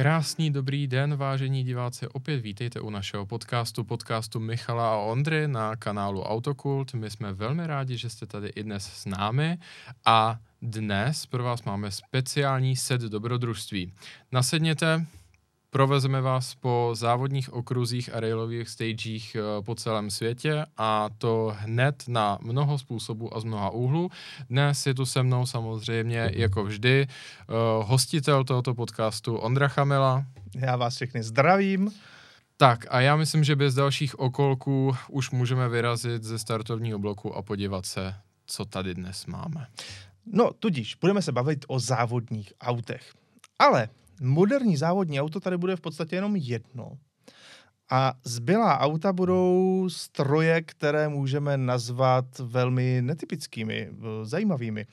Krásný dobrý den, vážení diváci, opět vítejte u našeho podcastu, podcastu Michala a Ondry na kanálu Autokult. My jsme velmi rádi, že jste tady i dnes s námi a dnes pro vás máme speciální set dobrodružství. Nasedněte, Provezeme vás po závodních okruzích a railových stagech eh, po celém světě a to hned na mnoho způsobů a z mnoha úhlů. Dnes je tu se mnou samozřejmě, jako vždy, eh, hostitel tohoto podcastu Ondra Chamela. Já vás všechny zdravím. Tak a já myslím, že bez dalších okolků už můžeme vyrazit ze startovního bloku a podívat se, co tady dnes máme. No, tudíž budeme se bavit o závodních autech. Ale moderní závodní auto tady bude v podstatě jenom jedno. A zbylá auta budou stroje, které můžeme nazvat velmi netypickými, zajímavými,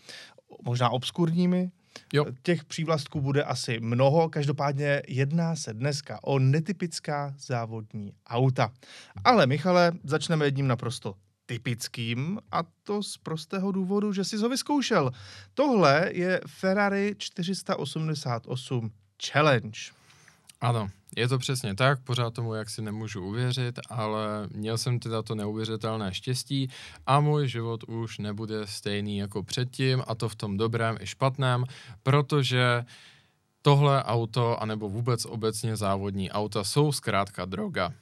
možná obskurními. Jo. Těch přívlastků bude asi mnoho, každopádně jedná se dneska o netypická závodní auta. Ale Michale, začneme jedním naprosto typickým a to z prostého důvodu, že jsi ho vyzkoušel. Tohle je Ferrari 488 challenge. Ano, je to přesně tak, pořád tomu jak si nemůžu uvěřit, ale měl jsem teda to neuvěřitelné štěstí a můj život už nebude stejný jako předtím a to v tom dobrém i špatném, protože tohle auto, anebo vůbec obecně závodní auta jsou zkrátka droga.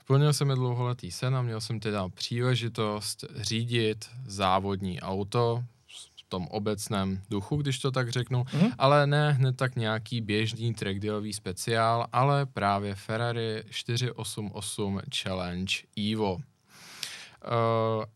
Splnil jsem je dlouholetý sen a měl jsem teda příležitost řídit závodní auto, tom obecném duchu, když to tak řeknu, mm-hmm. ale ne hned tak nějaký běžný trackdealový speciál, ale právě Ferrari 488 Challenge Evo. Uh,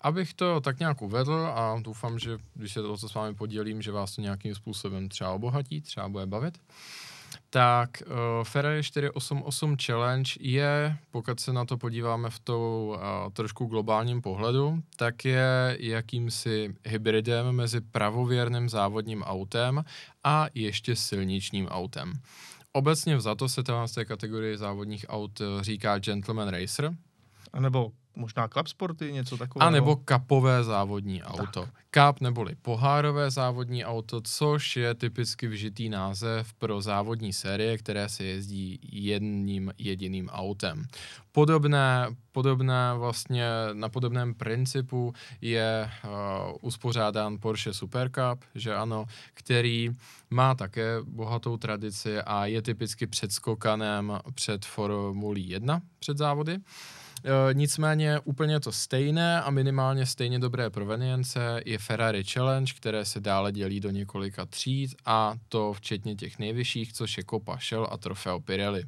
abych to tak nějak uvedl a doufám, že když se to s vámi podělím, že vás to nějakým způsobem třeba obohatí, třeba bude bavit, uh, tak uh, Ferrari 488 Challenge je, pokud se na to podíváme v tou uh, trošku globálním pohledu, tak je jakýmsi hybridem mezi pravověrným závodním autem a ještě silničním autem. Obecně vzato se té kategorii závodních aut eh, říká Gentleman Racer. A nebo možná Cup Sporty, něco takového. A nebo kapové závodní auto. Tak. Cup neboli pohárové závodní auto, což je typicky vžitý název pro závodní série, které se jezdí jedním jediným autem. Podobné, podobné vlastně na podobném principu je uh, uspořádán Porsche Super Cup, že ano, který má také bohatou tradici a je typicky předskokanem před Formulí 1, před závody. E, nicméně úplně to stejné a minimálně stejně dobré provenience je Ferrari Challenge, které se dále dělí do několika tříd a to včetně těch nejvyšších, což je Copa Shell a Trofeo Pirelli.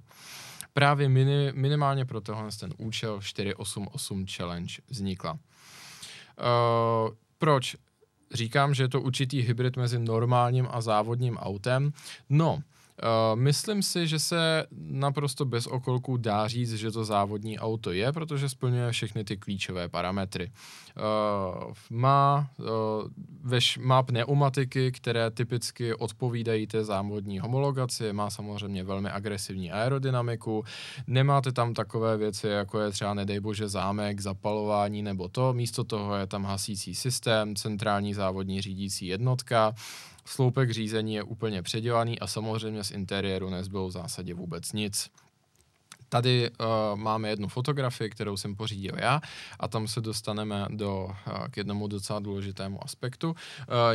Právě mini, minimálně pro tohle ten účel 488 Challenge vznikla. Uh, proč? Říkám, že je to určitý hybrid mezi normálním a závodním autem. No, Uh, myslím si, že se naprosto bez okolků dá říct, že to závodní auto je, protože splňuje všechny ty klíčové parametry. Uh, má, uh, veš, má pneumatiky, které typicky odpovídají té závodní homologaci, má samozřejmě velmi agresivní aerodynamiku, nemáte tam takové věci, jako je třeba, nedej bože, zámek, zapalování nebo to, místo toho je tam hasící systém, centrální závodní řídící jednotka, Sloupek řízení je úplně předělaný a samozřejmě z interiéru nezbylo v zásadě vůbec nic. Tady uh, máme jednu fotografii, kterou jsem pořídil já a tam se dostaneme do, uh, k jednomu docela důležitému aspektu. Uh,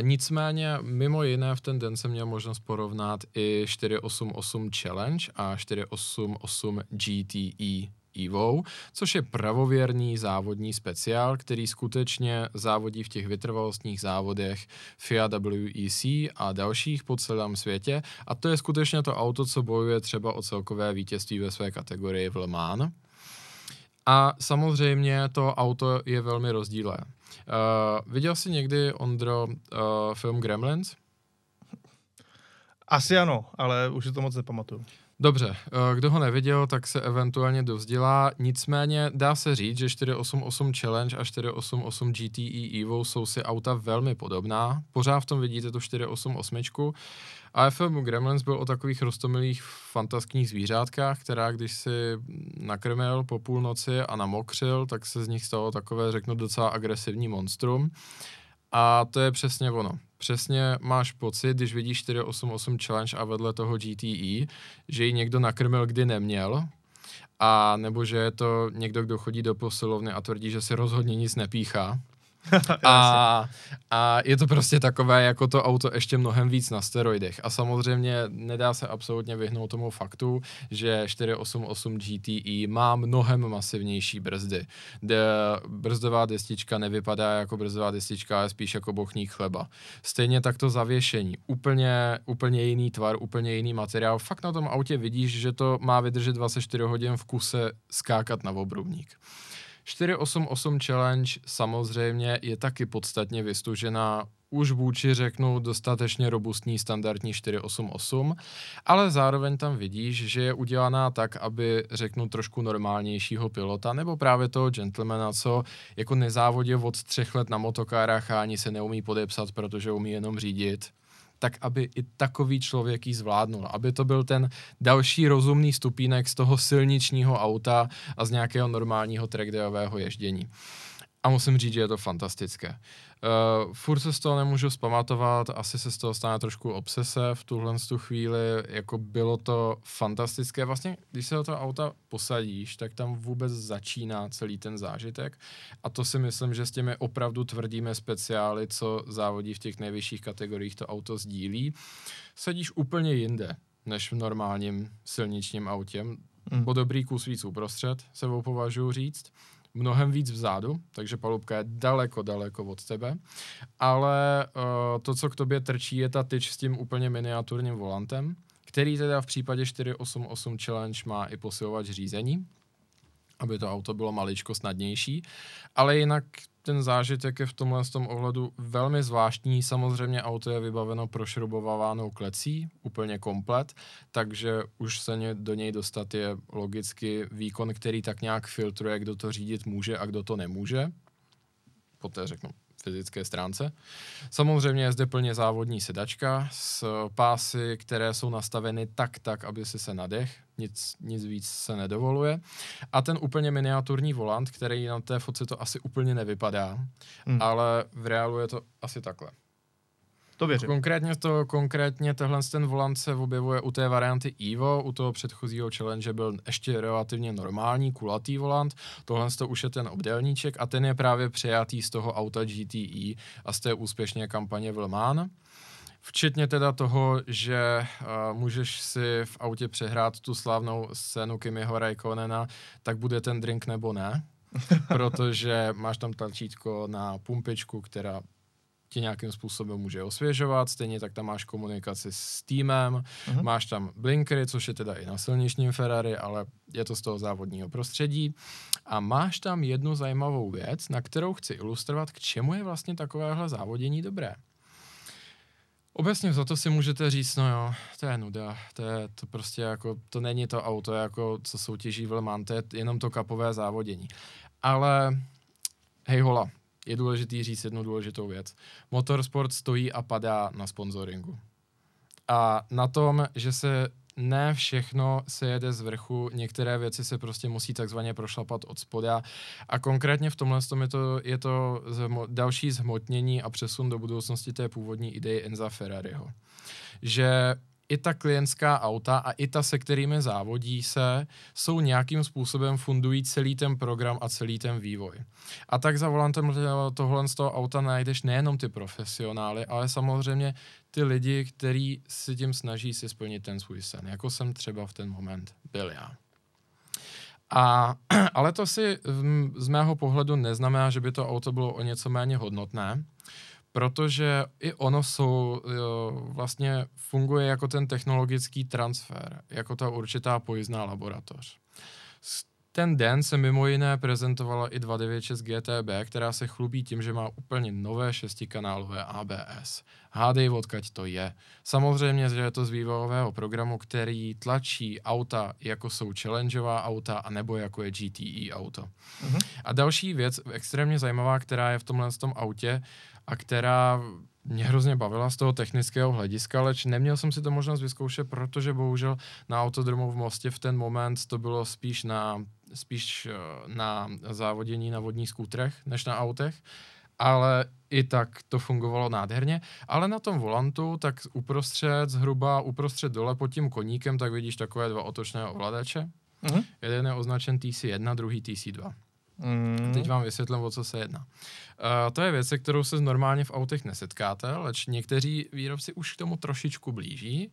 nicméně mimo jiné v ten den jsem měl možnost porovnat i 488 Challenge a 488 GTE Evo, což je pravověrný závodní speciál, který skutečně závodí v těch vytrvalostních závodech FIA WEC a dalších po celém světě a to je skutečně to auto, co bojuje třeba o celkové vítězství ve své kategorii v Le Mans. A samozřejmě to auto je velmi rozdílné. Uh, viděl jsi někdy, Ondro, uh, film Gremlins? Asi ano, ale už si to moc nepamatuju. Dobře, eh, kdo ho neviděl, tak se eventuálně dovzdělá. Nicméně dá se říct, že 488 Challenge a 488 GTE Evo jsou si auta velmi podobná. Pořád v tom vidíte tu 488. A film Gremlins byl o takových rostomilých fantaskních zvířátkách, která když si nakrmil po půlnoci a namokřil, tak se z nich stalo takové, řeknu, docela agresivní monstrum. A to je přesně ono. Přesně máš pocit, když vidíš 488 Challenge a vedle toho GTE, že ji někdo nakrmil, kdy neměl, a nebo že je to někdo, kdo chodí do posilovny a tvrdí, že si rozhodně nic nepíchá, a, a je to prostě takové, jako to auto ještě mnohem víc na steroidech. A samozřejmě nedá se absolutně vyhnout tomu faktu, že 488 GTE má mnohem masivnější brzdy. De, brzdová destička nevypadá jako brzdová destička, ale spíš jako bochník chleba. Stejně tak to zavěšení. Úplně, úplně jiný tvar, úplně jiný materiál. Fakt na tom autě vidíš, že to má vydržet 24 hodin v kuse skákat na obrubník. 488 Challenge samozřejmě je taky podstatně vystužená. Už vůči řeknu dostatečně robustní standardní 488, ale zároveň tam vidíš, že je udělaná tak, aby řeknu trošku normálnějšího pilota, nebo právě toho gentlemana, co jako nezávodě od třech let na motokárách a ani se neumí podepsat, protože umí jenom řídit tak aby i takový člověk ji zvládnul. Aby to byl ten další rozumný stupínek z toho silničního auta a z nějakého normálního trackdayového ježdění. A musím říct, že je to fantastické. Uh, furt se z toho nemůžu zpamatovat, asi se z toho stane trošku obsese v tuhle tu chvíli, jako bylo to fantastické. Vlastně, když se do toho auta posadíš, tak tam vůbec začíná celý ten zážitek a to si myslím, že s těmi opravdu tvrdými speciály, co závodí v těch nejvyšších kategoriích, to auto sdílí, sedíš úplně jinde než v normálním silničním autě. Hmm. Po dobrý kus víc uprostřed, sebou považuji říct mnohem víc vzadu, takže palubka je daleko, daleko od tebe, ale uh, to, co k tobě trčí, je ta tyč s tím úplně miniaturním volantem, který teda v případě 488 Challenge má i posilovač řízení, aby to auto bylo maličko snadnější, ale jinak ten zážitek je v tomhle tom ohledu velmi zvláštní. Samozřejmě auto je vybaveno prošrubovávanou klecí, úplně komplet, takže už se do něj dostat je logicky výkon, který tak nějak filtruje, kdo to řídit může a kdo to nemůže. Poté řeknu fyzické stránce. Samozřejmě je zde plně závodní sedačka s pásy, které jsou nastaveny tak, tak, aby si se nadech, nic, nic víc se nedovoluje. A ten úplně miniaturní volant, který na té fotce to asi úplně nevypadá, hmm. ale v reálu je to asi takhle. To věřím. Konkrétně, to, konkrétně tohle ten volant se objevuje u té varianty Evo, u toho předchozího challenge byl ještě relativně normální, kulatý volant, tohle to už je ten obdélníček a ten je právě přejatý z toho auta GTE a z té úspěšné kampaně Vilmán. Včetně teda toho, že uh, můžeš si v autě přehrát tu slavnou scénu Kimiho Raikkonena, tak bude ten drink nebo ne, protože máš tam tlačítko na pumpičku, která tě nějakým způsobem může osvěžovat, stejně tak tam máš komunikaci s týmem, uh-huh. máš tam blinkery, což je teda i na silničním Ferrari, ale je to z toho závodního prostředí. A máš tam jednu zajímavou věc, na kterou chci ilustrovat, k čemu je vlastně takovéhle závodění dobré. Obecně za to si můžete říct, no jo, to je nuda, to je to prostě jako, to není to auto, jako co soutěží v Le Mans, to je jenom to kapové závodění. Ale hej hola, je důležitý říct jednu důležitou věc. Motorsport stojí a padá na sponsoringu. A na tom, že se ne všechno se jede z vrchu, některé věci se prostě musí takzvaně prošlapat od spoda a konkrétně v tomhle tom je to, je to zhmo, další zhmotnění a přesun do budoucnosti té původní ideje Enza Ferrariho. Že i ta klientská auta a i ta, se kterými závodí se, jsou nějakým způsobem fundují celý ten program a celý ten vývoj. A tak za volantem tohle z toho auta najdeš nejenom ty profesionály, ale samozřejmě ty lidi, kteří si tím snaží si splnit ten svůj sen, jako jsem třeba v ten moment byl já. A, ale to si z mého pohledu neznamená, že by to auto bylo o něco méně hodnotné, protože i ono jsou, vlastně funguje jako ten technologický transfer, jako ta určitá pojízdná laboratoř. Ten den se mimo jiné prezentovala i 296 GTB, která se chlubí tím, že má úplně nové šestikanálové ABS. Hádej, odkaď to je. Samozřejmě, že je to z vývojového programu, který tlačí auta, jako jsou challengeová auta, anebo jako je GTE auto. Uh-huh. A další věc, extrémně zajímavá, která je v tomhle tom autě, a která mě hrozně bavila z toho technického hlediska, ale neměl jsem si to možnost vyzkoušet, protože bohužel na autodromu v Mostě v ten moment to bylo spíš na, spíš eh, na závodění na vodních skútrech, než na autech. ale i tak to fungovalo nádherně, ale na tom volantu, tak uprostřed, zhruba uprostřed dole pod tím koníkem, tak vidíš takové dva otočné ovladače. Mm-hmm. Jeden je označen TC1, druhý TC2. Mm. Teď vám vysvětlím, o co se jedná. Uh, to je věc, se kterou se normálně v autech nesetkáte, leč někteří výrobci už k tomu trošičku blíží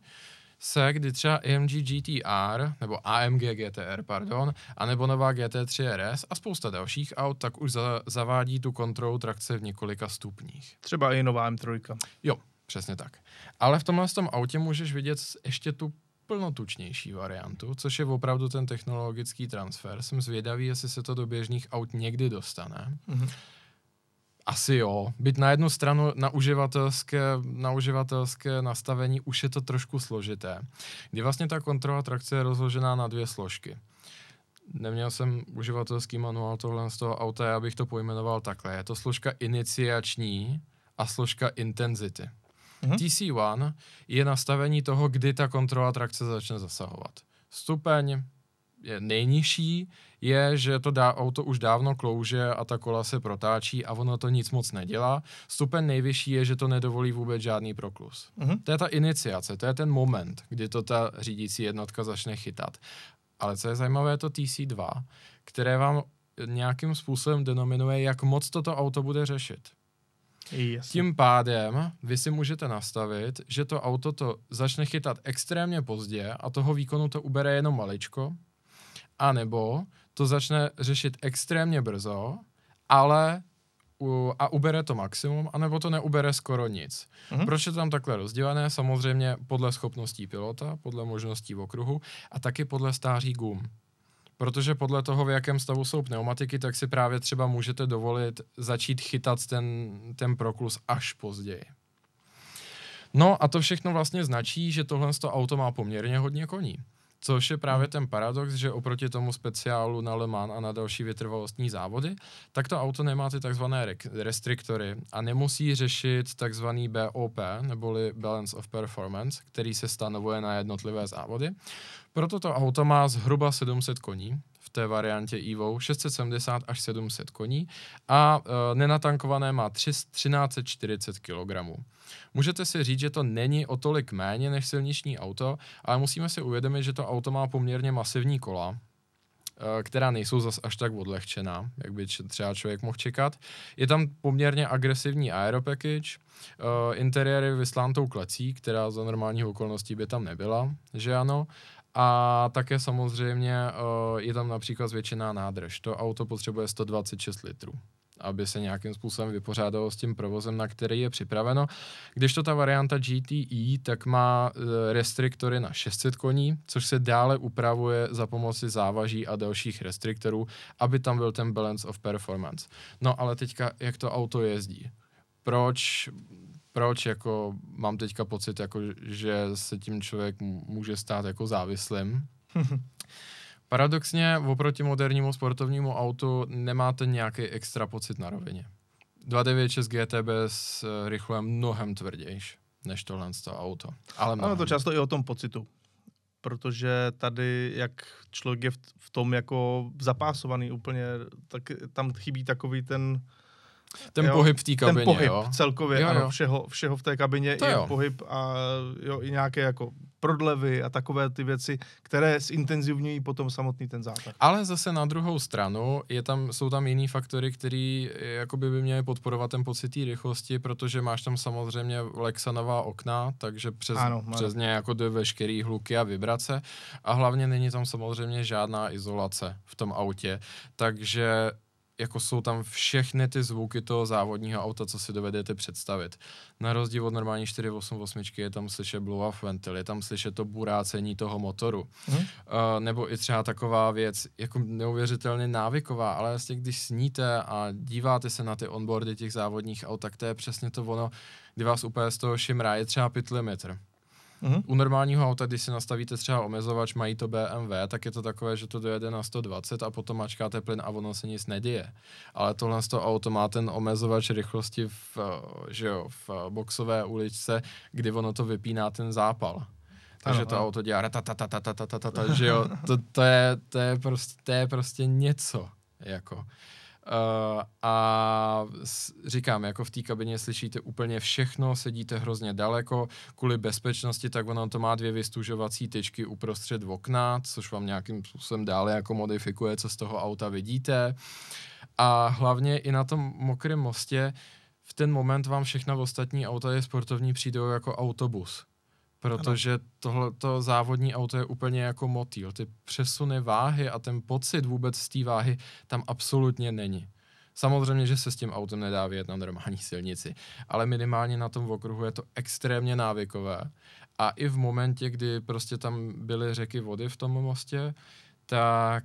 se, kdy třeba AMG GTR, nebo AMG GTR, pardon, anebo nová GT3 RS a spousta dalších aut, tak už za, zavádí tu kontrolu trakce v několika stupních. Třeba i nová M3. Jo, přesně tak. Ale v tomhle tom autě můžeš vidět ještě tu plnotučnější variantu, což je opravdu ten technologický transfer. Jsem zvědavý, jestli se to do běžných aut někdy dostane. Mm-hmm. Asi jo. Byť na jednu stranu na uživatelské, na uživatelské nastavení už je to trošku složité. Kdy vlastně ta kontrola trakce je rozložená na dvě složky. Neměl jsem uživatelský manuál tohle z toho auta, já bych to pojmenoval takhle. Je to složka iniciační a složka intenzity. Mm-hmm. TC1 je nastavení toho, kdy ta kontrola trakce začne zasahovat. Stupeň je nejnižší je, že to dá, auto už dávno klouže a ta kola se protáčí a ono to nic moc nedělá. Stupeň nejvyšší je, že to nedovolí vůbec žádný proklus. Mm-hmm. To je ta iniciace, to je ten moment, kdy to ta řídící jednotka začne chytat. Ale co je zajímavé, je to TC2, které vám nějakým způsobem denominuje, jak moc toto auto bude řešit. Jasně. Tím pádem vy si můžete nastavit, že to auto to začne chytat extrémně pozdě a toho výkonu to ubere jenom maličko, anebo to začne řešit extrémně brzo, ale u, a ubere to maximum, anebo to neubere skoro nic. Mm-hmm. Proč je to tam takhle rozdělené? Samozřejmě podle schopností pilota, podle možností v okruhu a taky podle stáří gum. Protože podle toho, v jakém stavu jsou pneumatiky, tak si právě třeba můžete dovolit začít chytat ten, ten proklus až později. No a to všechno vlastně značí, že tohle auto má poměrně hodně koní. Což je právě hmm. ten paradox, že oproti tomu speciálu na Le Mans a na další vytrvalostní závody, tak to auto nemá ty takzvané restriktory a nemusí řešit takzvaný BOP, neboli Balance of Performance, který se stanovuje na jednotlivé závody. Proto to auto má zhruba 700 koní, v té variantě Evo 670 až 700 koní a e, nenatankované má 3, 1340 kg. Můžete si říct, že to není o tolik méně než silniční auto, ale musíme si uvědomit, že to auto má poměrně masivní kola, e, která nejsou zas až tak odlehčená, jak by třeba člověk mohl čekat. Je tam poměrně agresivní aeropackage, uh, interiér je vyslán tou klecí, která za normálních okolností by tam nebyla, že ano. A také samozřejmě uh, je tam například zvětšená nádrž. To auto potřebuje 126 litrů aby se nějakým způsobem vypořádalo s tím provozem, na který je připraveno. Když to ta varianta GTE, tak má uh, restriktory na 600 koní, což se dále upravuje za pomoci závaží a dalších restriktorů, aby tam byl ten balance of performance. No ale teďka, jak to auto jezdí? Proč proč jako mám teďka pocit, jako, že se tím člověk může stát jako závislým. Paradoxně oproti modernímu sportovnímu autu nemáte nějaký extra pocit na rovině. 296 GTB s eh, rychlem mnohem tvrdější než tohle to auto. Ale ano, to často i o tom pocitu. Protože tady, jak člověk je v, v tom jako zapásovaný úplně, tak tam chybí takový ten ten jo, pohyb v té kabině, Ten pohyb jo? celkově, jo, ano, jo. Všeho, všeho v té kabině, to i jo. pohyb a jo, i nějaké jako prodlevy a takové ty věci, které zintenzivňují potom samotný ten zátah. Ale zase na druhou stranu je tam, jsou tam jiný faktory, které jakoby by měly podporovat ten pocit té rychlosti, protože máš tam samozřejmě Lexanová okna, takže přes, ano, ano. přes ně jako jde veškerý hluky a vibrace a hlavně není tam samozřejmě žádná izolace v tom autě, takže jako jsou tam všechny ty zvuky toho závodního auta, co si dovedete představit. Na rozdíl od normální 488 je tam slyšet blow off ventil, je tam slyšet to burácení toho motoru. Hmm. Uh, nebo i třeba taková věc, jako neuvěřitelně návyková, ale vlastně když sníte a díváte se na ty onboardy těch závodních aut, tak to je přesně to ono, kdy vás úplně z toho šimrá, je třeba pit limiter. Mm-hmm. U normálního auta, když si nastavíte třeba omezovač, mají to BMW, tak je to takové, že to dojede na 120 a potom mačkáte plyn a ono se nic neděje. Ale tohle z toho auto má ten omezovač rychlosti v, že jo, v boxové uličce, kdy ono to vypíná ten zápal. Takže to auto dělá že jo, to, to, je, to, je prostě, to je prostě něco, jako. Uh, a s, říkám, jako v té kabině slyšíte úplně všechno, sedíte hrozně daleko, kvůli bezpečnosti, tak ono to má dvě vystužovací tyčky uprostřed okna, což vám nějakým způsobem dále jako modifikuje, co z toho auta vidíte. A hlavně i na tom mokrém mostě v ten moment vám všechna ostatní auta je sportovní přijdou jako autobus. Protože tohleto závodní auto je úplně jako motýl. Ty přesuny váhy a ten pocit vůbec z té váhy tam absolutně není. Samozřejmě, že se s tím autem nedá vyjet na normální silnici, ale minimálně na tom okruhu je to extrémně návykové. A i v momentě, kdy prostě tam byly řeky vody v tom mostě, tak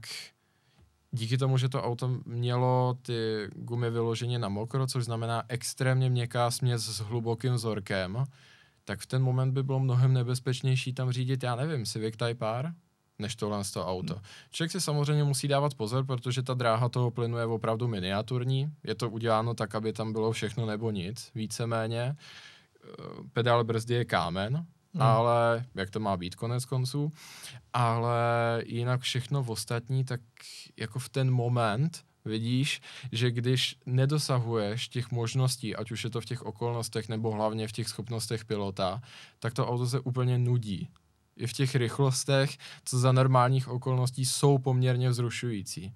díky tomu, že to auto mělo ty gumy vyloženě na mokro, což znamená extrémně měkká směs s hlubokým vzorkem, tak v ten moment by bylo mnohem nebezpečnější tam řídit, já nevím, Civic Type R, než tohle z toho auto. Člověk si samozřejmě musí dávat pozor, protože ta dráha toho plynu je opravdu miniaturní. Je to uděláno tak, aby tam bylo všechno nebo nic, víceméně. Pedál brzdy je kámen, Hmm. ale jak to má být konec konců. Ale jinak všechno v ostatní, tak jako v ten moment vidíš, že když nedosahuješ těch možností, ať už je to v těch okolnostech nebo hlavně v těch schopnostech pilota, tak to auto se úplně nudí. I v těch rychlostech, co za normálních okolností jsou poměrně vzrušující.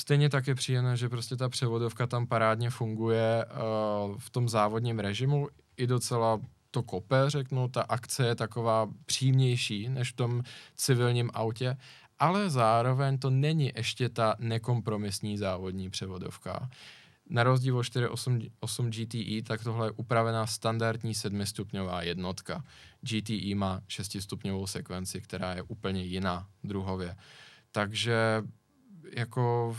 Stejně tak je příjemné, že prostě ta převodovka tam parádně funguje uh, v tom závodním režimu i docela to kope, řeknu, ta akce je taková přímější než v tom civilním autě, ale zároveň to není ještě ta nekompromisní závodní převodovka. Na rozdíl od 4.8 GTE, tak tohle je upravená standardní sedmistupňová jednotka. GTE má šestistupňovou sekvenci, která je úplně jiná druhově. Takže jako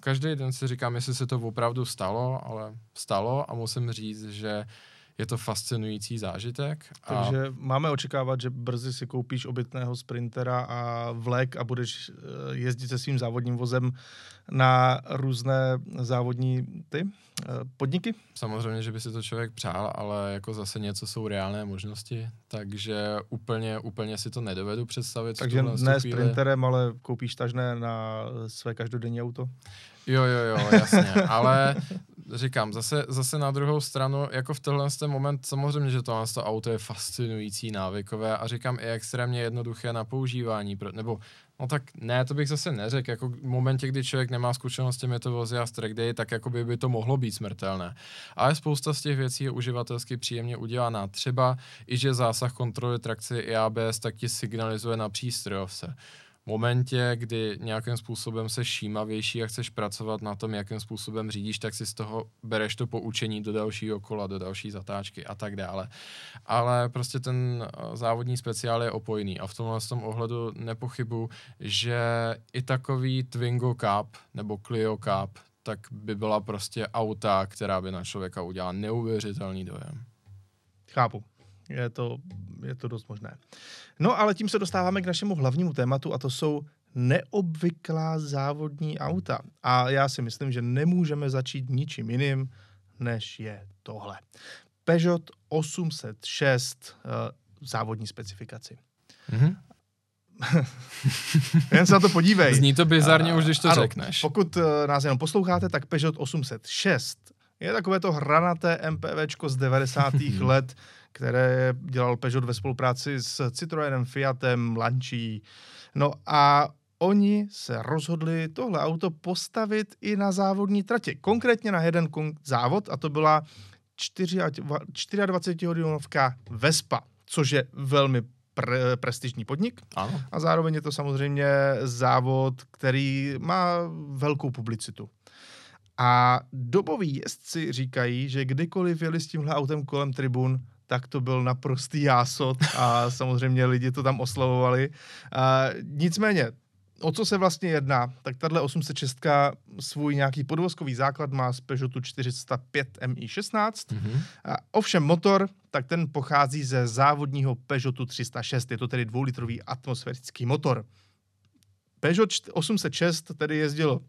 každý den si říkám, jestli se to opravdu stalo, ale stalo a musím říct, že je to fascinující zážitek. A... Takže máme očekávat, že brzy si koupíš obytného sprintera a vlek a budeš eh, jezdit se svým závodním vozem na různé závodní ty eh, podniky? Samozřejmě, že by si to člověk přál, ale jako zase něco jsou reálné možnosti, takže úplně, úplně si to nedovedu představit. Takže ne sprinterem, ale koupíš tažné na své každodenní auto? Jo, jo, jo, jasně, ale říkám, zase, zase na druhou stranu, jako v tenhle ten moment, samozřejmě, že tohle to auto je fascinující, návykové a říkám i extrémně jednoduché na používání, nebo No tak ne, to bych zase neřekl. Jako v momentě, kdy člověk nemá zkušenost s těmito vozy a s track day, tak jako by, by to mohlo být smrtelné. Ale spousta z těch věcí je uživatelsky příjemně udělaná. Třeba i, že zásah kontroly trakce i ABS tak ti signalizuje na přístrojovce momentě, kdy nějakým způsobem se šímavější a chceš pracovat na tom, jakým způsobem řídíš, tak si z toho bereš to poučení do dalšího kola, do další zatáčky a tak dále. Ale prostě ten eh, závodní speciál je opojný a v tomhle tom ohledu nepochybu, že i takový Twingo Cup nebo Clio Cup tak by byla prostě auta, která by na člověka udělala neuvěřitelný dojem. Chápu. Je to, je to dost možné. No ale tím se dostáváme k našemu hlavnímu tématu a to jsou neobvyklá závodní auta. A já si myslím, že nemůžeme začít ničím jiným, než je tohle. Peugeot 806 uh, eh, závodní specifikaci. Mm-hmm. Jen se na to podívej. Zní to bizarně už, když to ano, řekneš. Pokud uh, nás jenom posloucháte, tak Peugeot 806 je takové to hranaté MPVčko z 90. let, které dělal Peugeot ve spolupráci s Citroenem, Fiatem, Lancia. No a oni se rozhodli tohle auto postavit i na závodní tratě. Konkrétně na jeden závod a to byla 24 hodinovka Vespa, což je velmi pre- prestižní podnik. Ano. A zároveň je to samozřejmě závod, který má velkou publicitu. A doboví jezdci říkají, že kdykoliv jeli s tímhle autem kolem tribun, tak to byl naprostý jásot a samozřejmě lidi to tam oslavovali. A nicméně, o co se vlastně jedná? Tak tahle 806 svůj nějaký podvozkový základ má z Peugeotu 405 Mi16. Mm-hmm. A ovšem motor, tak ten pochází ze závodního Peugeotu 306. Je to tedy dvoulitrový atmosférický motor. Peugeot 806 tedy jezdil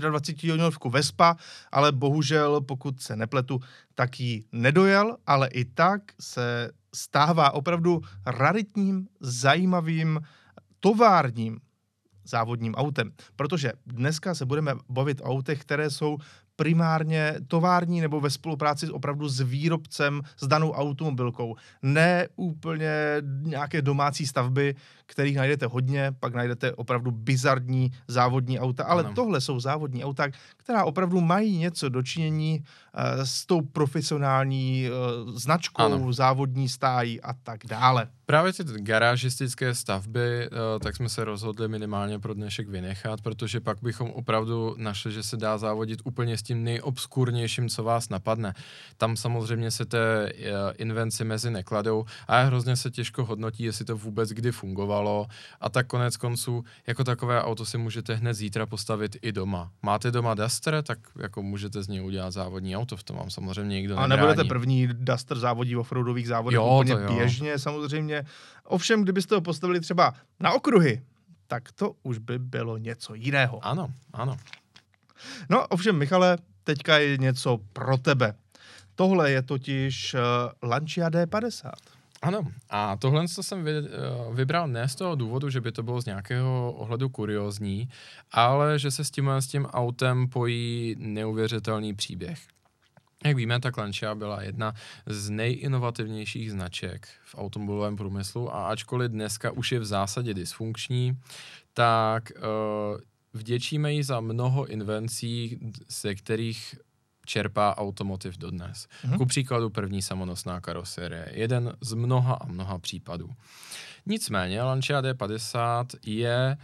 24 hodinovku Vespa, ale bohužel, pokud se nepletu, tak ji nedojel, ale i tak se stává opravdu raritním, zajímavým, továrním závodním autem. Protože dneska se budeme bavit o autech, které jsou primárně tovární nebo ve spolupráci opravdu s výrobcem, s danou automobilkou. Ne úplně nějaké domácí stavby, kterých najdete hodně, pak najdete opravdu bizarní závodní auta, ale ano. tohle jsou závodní auta, která opravdu mají něco dočinění uh, s tou profesionální uh, značkou, ano. závodní stájí a tak dále. Právě ty garážistické stavby, uh, tak jsme se rozhodli minimálně pro dnešek vynechat, protože pak bychom opravdu našli, že se dá závodit úplně s tím nejobskurnějším, co vás napadne. Tam samozřejmě se té uh, invenci mezi nekladou a hrozně se těžko hodnotí, jestli to vůbec kdy fungovalo a tak konec konců jako takové auto si můžete hned zítra postavit i doma. Máte doma Duster, tak jako můžete z něj udělat závodní auto, v tom vám samozřejmě nikdo A nebudete první Duster závodí v offroadových závodech jo, úplně jo. běžně samozřejmě. Ovšem, kdybyste ho postavili třeba na okruhy, tak to už by bylo něco jiného. Ano, ano. No ovšem, Michale, teďka je něco pro tebe. Tohle je totiž uh, Lancia D50. Ano, a tohle jsem vy, eh, vybral ne z toho důvodu, že by to bylo z nějakého ohledu kuriozní, ale že se s tím, s tím autem pojí neuvěřitelný příběh. Jak víme, tak Lancia byla jedna z nejinovativnějších značek v automobilovém průmyslu a ačkoliv dneska už je v zásadě dysfunkční, tak uh, vděčíme jí za mnoho invencí, ze kterých čerpá automotiv dodnes. Mm-hmm. Ku příkladu první samonosná karoserie. Jeden z mnoha a mnoha případů. Nicméně Lancia D50 je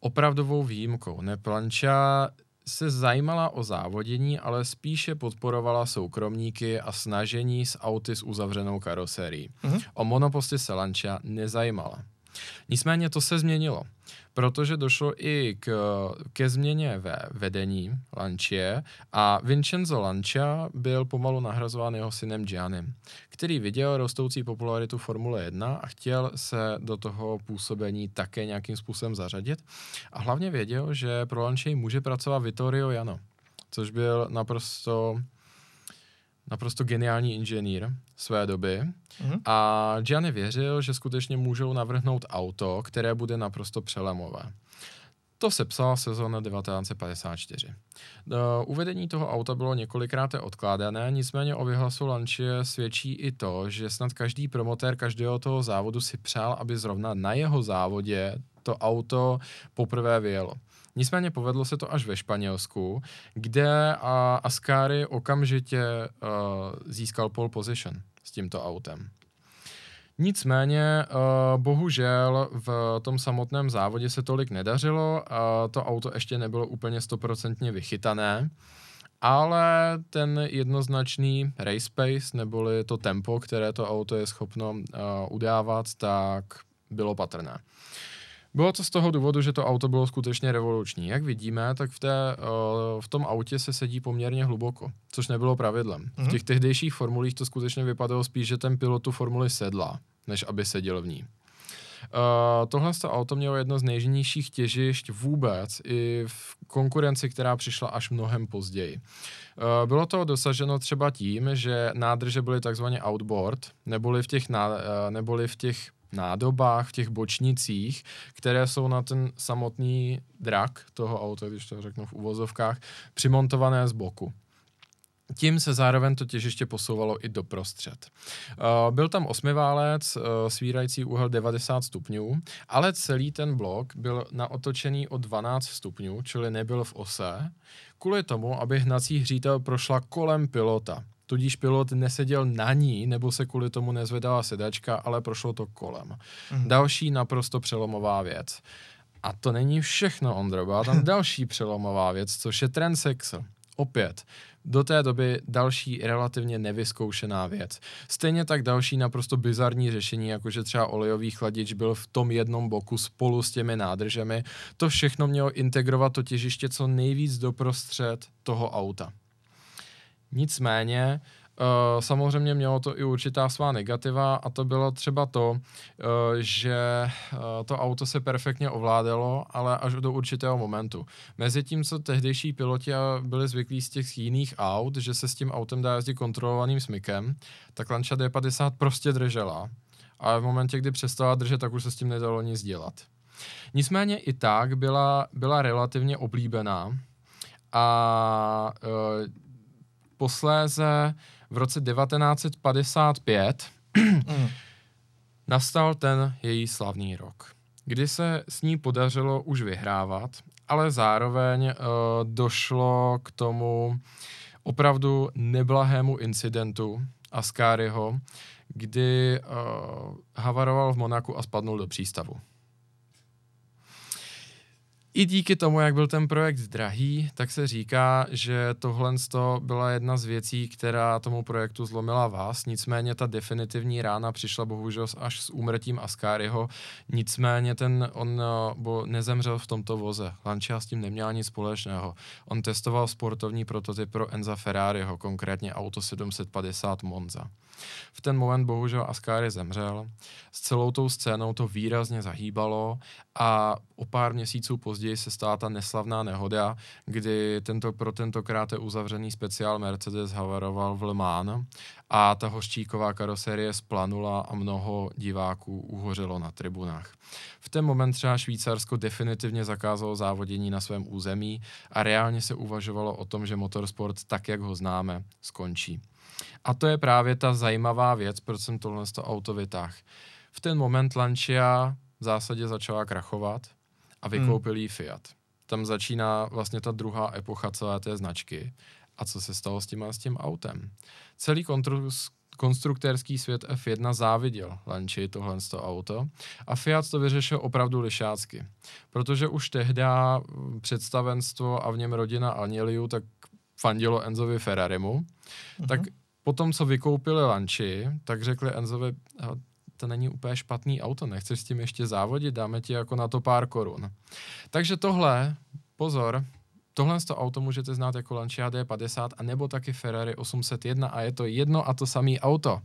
opravdovou výjimkou. Neb Lancia se zajímala o závodění, ale spíše podporovala soukromníky a snažení s auty s uzavřenou karoserií. Mm-hmm. O monoposty se Lancia nezajímala. Nicméně to se změnilo, protože došlo i k, ke změně ve vedení Lancia a Vincenzo Lancia byl pomalu nahrazován jeho synem Giannim, který viděl rostoucí popularitu Formule 1 a chtěl se do toho působení také nějakým způsobem zařadit a hlavně věděl, že pro Lancia může pracovat Vittorio Jano, což byl naprosto naprosto geniální inženýr své doby mm-hmm. a Gianni věřil, že skutečně můžou navrhnout auto, které bude naprosto přelemové. To se psala sezóna 1954. Do uvedení toho auta bylo několikrát odkládané, nicméně o vyhlasu Lancia svědčí i to, že snad každý promotér každého toho závodu si přál, aby zrovna na jeho závodě to auto poprvé vyjelo. Nicméně povedlo se to až ve Španělsku, kde a Ascari okamžitě uh, získal pole position s tímto autem. Nicméně, uh, bohužel v tom samotném závodě se tolik nedařilo, uh, to auto ještě nebylo úplně stoprocentně vychytané, ale ten jednoznačný race pace, neboli to tempo, které to auto je schopno uh, udávat, tak bylo patrné. Bylo to z toho důvodu, že to auto bylo skutečně revoluční. Jak vidíme, tak v, té, uh, v tom autě se sedí poměrně hluboko, což nebylo pravidlem. Mm-hmm. V mhm. těch tehdejších formulích to skutečně vypadalo spíš, že ten pilot tu formuli sedla, než aby seděl v ní. Uh, tohle to auto mělo jedno z nejnižších těžišť vůbec i v konkurenci, která přišla až mnohem později. Uh, bylo to dosaženo třeba tím, že nádrže byly takzvaně outboard, neboli v těch, ná, uh, neboli v těch nádobách, v těch bočnicích, které jsou na ten samotný drak toho auta, když to řeknu v uvozovkách, přimontované z boku. Tím se zároveň to těžiště posouvalo i doprostřed. Uh, byl tam osmiválec, uh, svírající úhel 90 stupňů, ale celý ten blok byl naotočený o 12 stupňů, čili nebyl v ose, kvůli tomu, aby hnací hřítel prošla kolem pilota tudíž pilot neseděl na ní, nebo se kvůli tomu nezvedala sedačka, ale prošlo to kolem. Mm. Další naprosto přelomová věc. A to není všechno, Ondro, byla tam další přelomová věc, což je transex. Opět, do té doby další relativně nevyzkoušená věc. Stejně tak další naprosto bizarní řešení, jakože třeba olejový chladič byl v tom jednom boku spolu s těmi nádržemi. To všechno mělo integrovat to těžiště co nejvíc doprostřed toho auta. Nicméně, Uh, samozřejmě mělo to i určitá svá negativa a to bylo třeba to, uh, že uh, to auto se perfektně ovládalo, ale až do určitého momentu. Mezi tím, co tehdejší piloti byli zvyklí z těch jiných aut, že se s tím autem dá jezdit kontrolovaným smykem, tak Lancia D50 prostě držela. Ale v momentě, kdy přestala držet, tak už se s tím nedalo nic dělat. Nicméně i tak byla, byla relativně oblíbená a posléze v roce 1955 mm. nastal ten její slavný rok, kdy se s ní podařilo už vyhrávat, ale zároveň uh, došlo k tomu opravdu neblahému incidentu Ascariho, kdy uh, havaroval v Monaku a spadnul do přístavu. I díky tomu, jak byl ten projekt drahý, tak se říká, že tohle byla jedna z věcí, která tomu projektu zlomila vás. Nicméně ta definitivní rána přišla bohužel až s úmrtím Ascariho. Nicméně ten on eh, bo nezemřel v tomto voze. Lancia s tím neměl nic společného. On testoval sportovní prototyp pro Enza Ferrariho, konkrétně auto 750 Monza. V ten moment bohužel Ascari zemřel. S celou tou scénou to výrazně zahýbalo a o pár měsíců později se stala ta neslavná nehoda, kdy tento, pro tentokrát je uzavřený speciál Mercedes havaroval v Le Mans a ta hořčíková karoserie splanula a mnoho diváků uhořelo na tribunách. V ten moment třeba Švýcarsko definitivně zakázalo závodění na svém území a reálně se uvažovalo o tom, že motorsport tak, jak ho známe, skončí. A to je právě ta zajímavá věc, proč jsem tohle to auto vytáhl. V ten moment Lancia v zásadě začala krachovat a vykoupil hmm. jí Fiat. Tam začíná vlastně ta druhá epocha celé té značky. A co se stalo s tím a s tím autem? Celý kontru- konstruktérský svět F1 záviděl Lancia tohle auto a Fiat to vyřešil opravdu lišácky. Protože už tehdy představenstvo a v něm rodina Agneliu tak fandilo Enzovi Ferrarimu, uh-huh. tak potom, co vykoupili Lanči, tak řekli Enzovi, to není úplně špatný auto, nechceš s tím ještě závodit, dáme ti jako na to pár korun. Takže tohle, pozor, tohle to auto můžete znát jako Lancia D50 a nebo taky Ferrari 801 a je to jedno a to samé auto.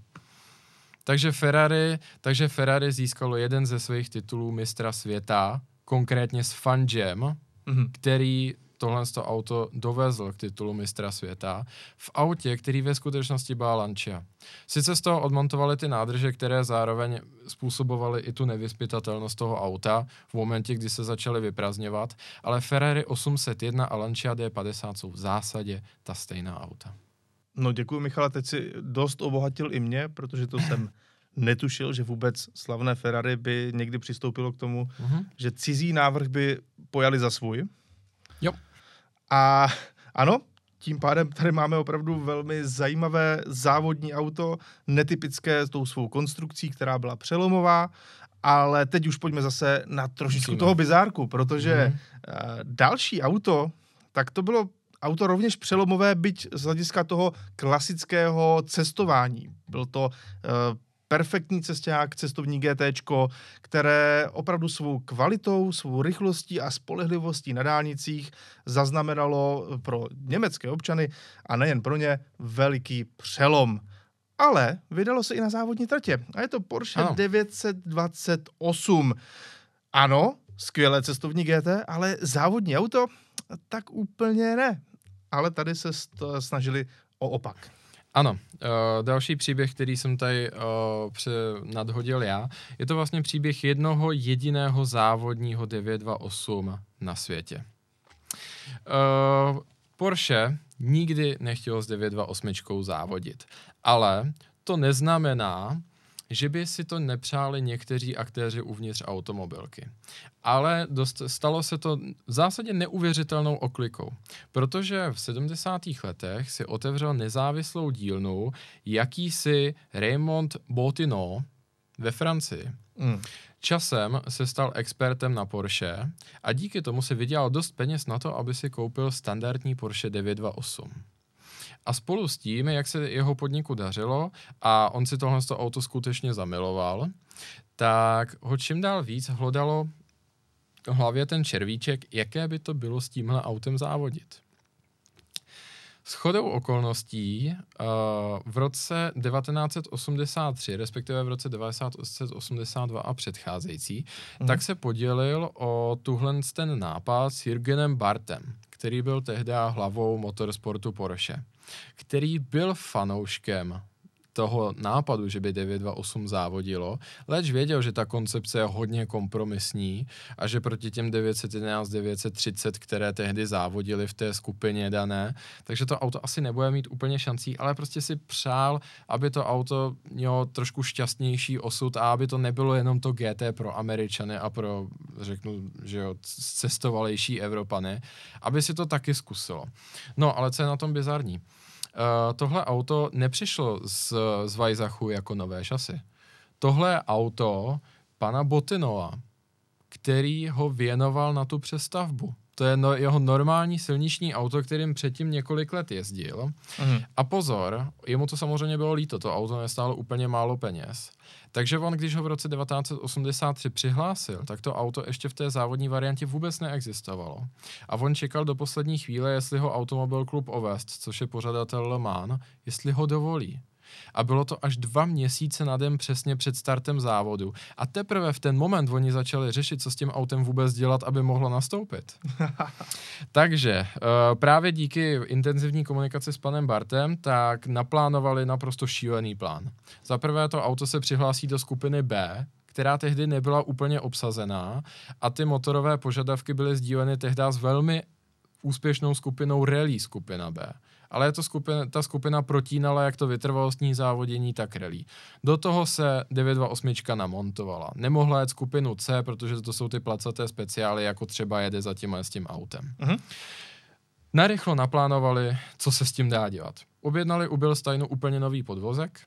Takže Ferrari, takže Ferrari získalo jeden ze svých titulů mistra světa, konkrétně s Fun Jam, mm-hmm. který tohle to auto dovezl k titulu mistra světa v autě, který ve skutečnosti byla Lancia. Sice z toho odmontovali ty nádrže, které zároveň způsobovaly i tu nevyspytatelnost toho auta v momentě, kdy se začaly vyprazňovat, ale Ferrari 801 a Lancia D50 jsou v zásadě ta stejná auta. No děkuji Michale, teď si dost obohatil i mě, protože to jsem netušil, že vůbec slavné Ferrari by někdy přistoupilo k tomu, uh-huh. že cizí návrh by pojali za svůj. Jo. A ano, tím pádem tady máme opravdu velmi zajímavé závodní auto, netypické s tou svou konstrukcí, která byla přelomová, ale teď už pojďme zase na trošičku Musíme. toho bizárku, protože mm. uh, další auto, tak to bylo auto rovněž přelomové, byť z hlediska toho klasického cestování. Byl to uh, perfektní cesták, cestovní GT, které opravdu svou kvalitou, svou rychlostí a spolehlivostí na dálnicích zaznamenalo pro německé občany a nejen pro ně veliký přelom. Ale vydalo se i na závodní tratě. A je to Porsche ano. 928. Ano, skvělé cestovní GT, ale závodní auto tak úplně ne. Ale tady se snažili o opak. Ano, uh, další příběh, který jsem tady uh, pře- nadhodil já, je to vlastně příběh jednoho jediného závodního 928 na světě. Uh, Porsche nikdy nechtěl s 928 závodit, ale to neznamená, že by si to nepřáli někteří aktéři uvnitř automobilky. Ale dost, stalo se to v zásadě neuvěřitelnou oklikou, protože v 70. letech si otevřel nezávislou dílnu jakýsi Raymond Botino ve Francii. Mm. Časem se stal expertem na Porsche a díky tomu si vydělal dost peněz na to, aby si koupil standardní Porsche 928. A spolu s tím, jak se jeho podniku dařilo a on si tohle auto skutečně zamiloval, tak ho čím dál víc hlodalo v hlavě ten červíček, jaké by to bylo s tímhle autem závodit. S chodou okolností uh, v roce 1983, respektive v roce 1982 a předcházející, mm. tak se podělil o tuhle ten nápad s Jürgenem Bartem, který byl tehdy hlavou motorsportu Porsche který byl fanouškem toho nápadu, že by 928 závodilo, leč věděl, že ta koncepce je hodně kompromisní a že proti těm 911, 930, které tehdy závodili v té skupině dané, takže to auto asi nebude mít úplně šancí, ale prostě si přál, aby to auto mělo trošku šťastnější osud a aby to nebylo jenom to GT pro Američany a pro, řeknu, že jo, cestovalejší Evropany, aby si to taky zkusilo. No, ale co je na tom bizarní? Uh, tohle auto nepřišlo z, z Vajzachu jako nové šasy. Tohle auto pana Botinova, který ho věnoval na tu přestavbu. To je no, jeho normální silniční auto, kterým předtím několik let jezdil. Mm. A pozor, jemu to samozřejmě bylo líto, to auto nestálo úplně málo peněz. Takže on, když ho v roce 1983 přihlásil, tak to auto ještě v té závodní variantě vůbec neexistovalo. A on čekal do poslední chvíle, jestli ho Automobil Klub Ovest, což je pořadatel Le Mans, jestli ho dovolí a bylo to až dva měsíce na den přesně před startem závodu. A teprve v ten moment oni začali řešit, co s tím autem vůbec dělat, aby mohlo nastoupit. Takže uh, právě díky intenzivní komunikaci s panem Bartem, tak naplánovali naprosto šílený plán. Za prvé to auto se přihlásí do skupiny B, která tehdy nebyla úplně obsazená a ty motorové požadavky byly sdíleny tehdy s velmi úspěšnou skupinou Rally skupina B ale je to skupina, ta skupina protínala jak to vytrvalostní závodění, tak rally. Do toho se 928 namontovala. Nemohla jet skupinu C, protože to jsou ty placaté speciály, jako třeba jede za tím s tím autem. Uh-huh. Narychlo naplánovali, co se s tím dá dělat. Objednali u Bilsteinu úplně nový podvozek,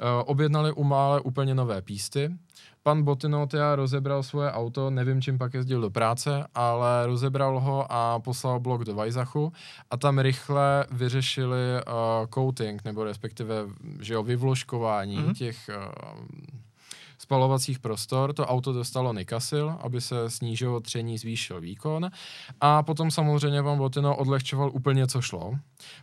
uh, objednali u Mále úplně nové písty, pan Botinotia rozebral svoje auto, nevím, čím pak jezdil do práce, ale rozebral ho a poslal blok do Vajzachu a tam rychle vyřešili uh, coating, nebo respektive že jo, vyvložkování mm-hmm. těch uh, spalovacích prostor. To auto dostalo Nikasil, aby se snížilo tření, zvýšil výkon. A potom samozřejmě vám Botino odlehčoval úplně, co šlo.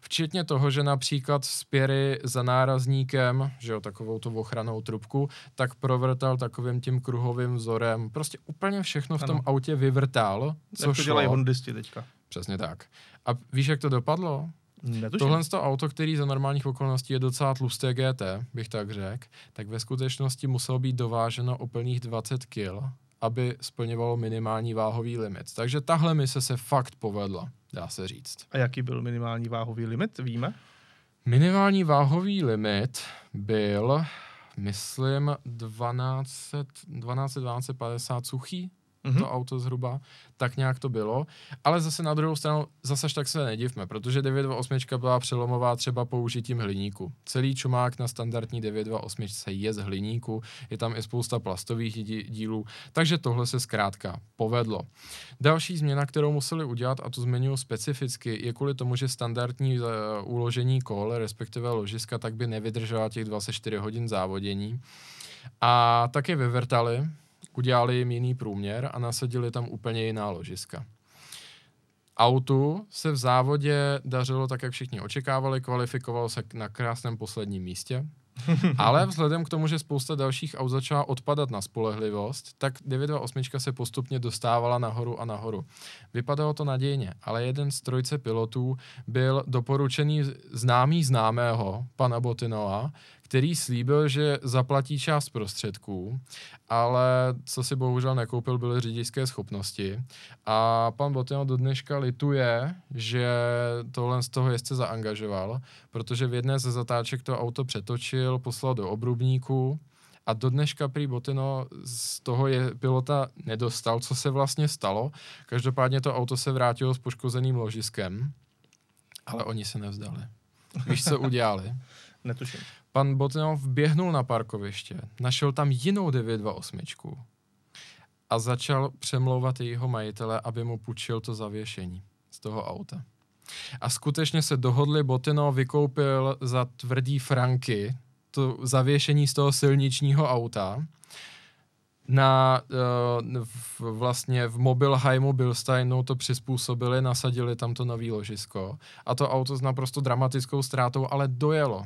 Včetně toho, že například spěry za nárazníkem, že jo, takovou tu ochranou trubku, tak provrtal takovým tím kruhovým vzorem. Prostě úplně všechno v tom ano. autě vyvrtal, co Jak to šlo. dělají hondisti teďka. Přesně tak. A víš, jak to dopadlo? Netuším. Tohle to auto, který za normálních okolností je docela tlusté GT, bych tak řekl, tak ve skutečnosti muselo být dováženo o plných 20 kg, aby splňovalo minimální váhový limit. Takže tahle mise se fakt povedla, dá se říct. A jaký byl minimální váhový limit, víme? Minimální váhový limit byl, myslím, 12, 12, 12 50 suchý, mm-hmm. to auto zhruba, tak nějak to bylo. Ale zase na druhou stranu, zase tak se nedivme, protože 928 byla přelomová třeba použitím hliníku. Celý čumák na standardní 928 je z hliníku, je tam i spousta plastových dílů, takže tohle se zkrátka povedlo. Další změna, kterou museli udělat, a to zmiňuji specificky, je kvůli tomu, že standardní uh, uložení kol, respektive ložiska, tak by nevydržela těch 24 hodin závodění. A taky vyvrtali, udělali jim jiný průměr a nasadili tam úplně jiná ložiska. Autu se v závodě dařilo tak, jak všichni očekávali, kvalifikoval se na krásném posledním místě, ale vzhledem k tomu, že spousta dalších aut začala odpadat na spolehlivost, tak 928 se postupně dostávala nahoru a nahoru. Vypadalo to nadějně, ale jeden z trojce pilotů byl doporučený známý známého, pana Botinova, který slíbil, že zaplatí část prostředků, ale co si bohužel nekoupil, byly řidičské schopnosti. A pan Botino do dneška lituje, že tohle z toho jezdce zaangažoval, protože v jedné ze zatáček to auto přetočil, poslal do obrubníku, a do dneška prý Botino z toho je pilota nedostal, co se vlastně stalo. Každopádně to auto se vrátilo s poškozeným ložiskem, ale oni se nevzdali. Víš, co udělali? Netuším. Pan Botinov běhnul na parkoviště, našel tam jinou 928 a začal přemlouvat jejího majitele, aby mu půjčil to zavěšení z toho auta. A skutečně se dohodli, Botino vykoupil za tvrdý franky to zavěšení z toho silničního auta na uh, v, vlastně v Mobilheimu Bilsteinu to přizpůsobili, nasadili tam to nový ložisko a to auto s naprosto dramatickou ztrátou, ale dojelo.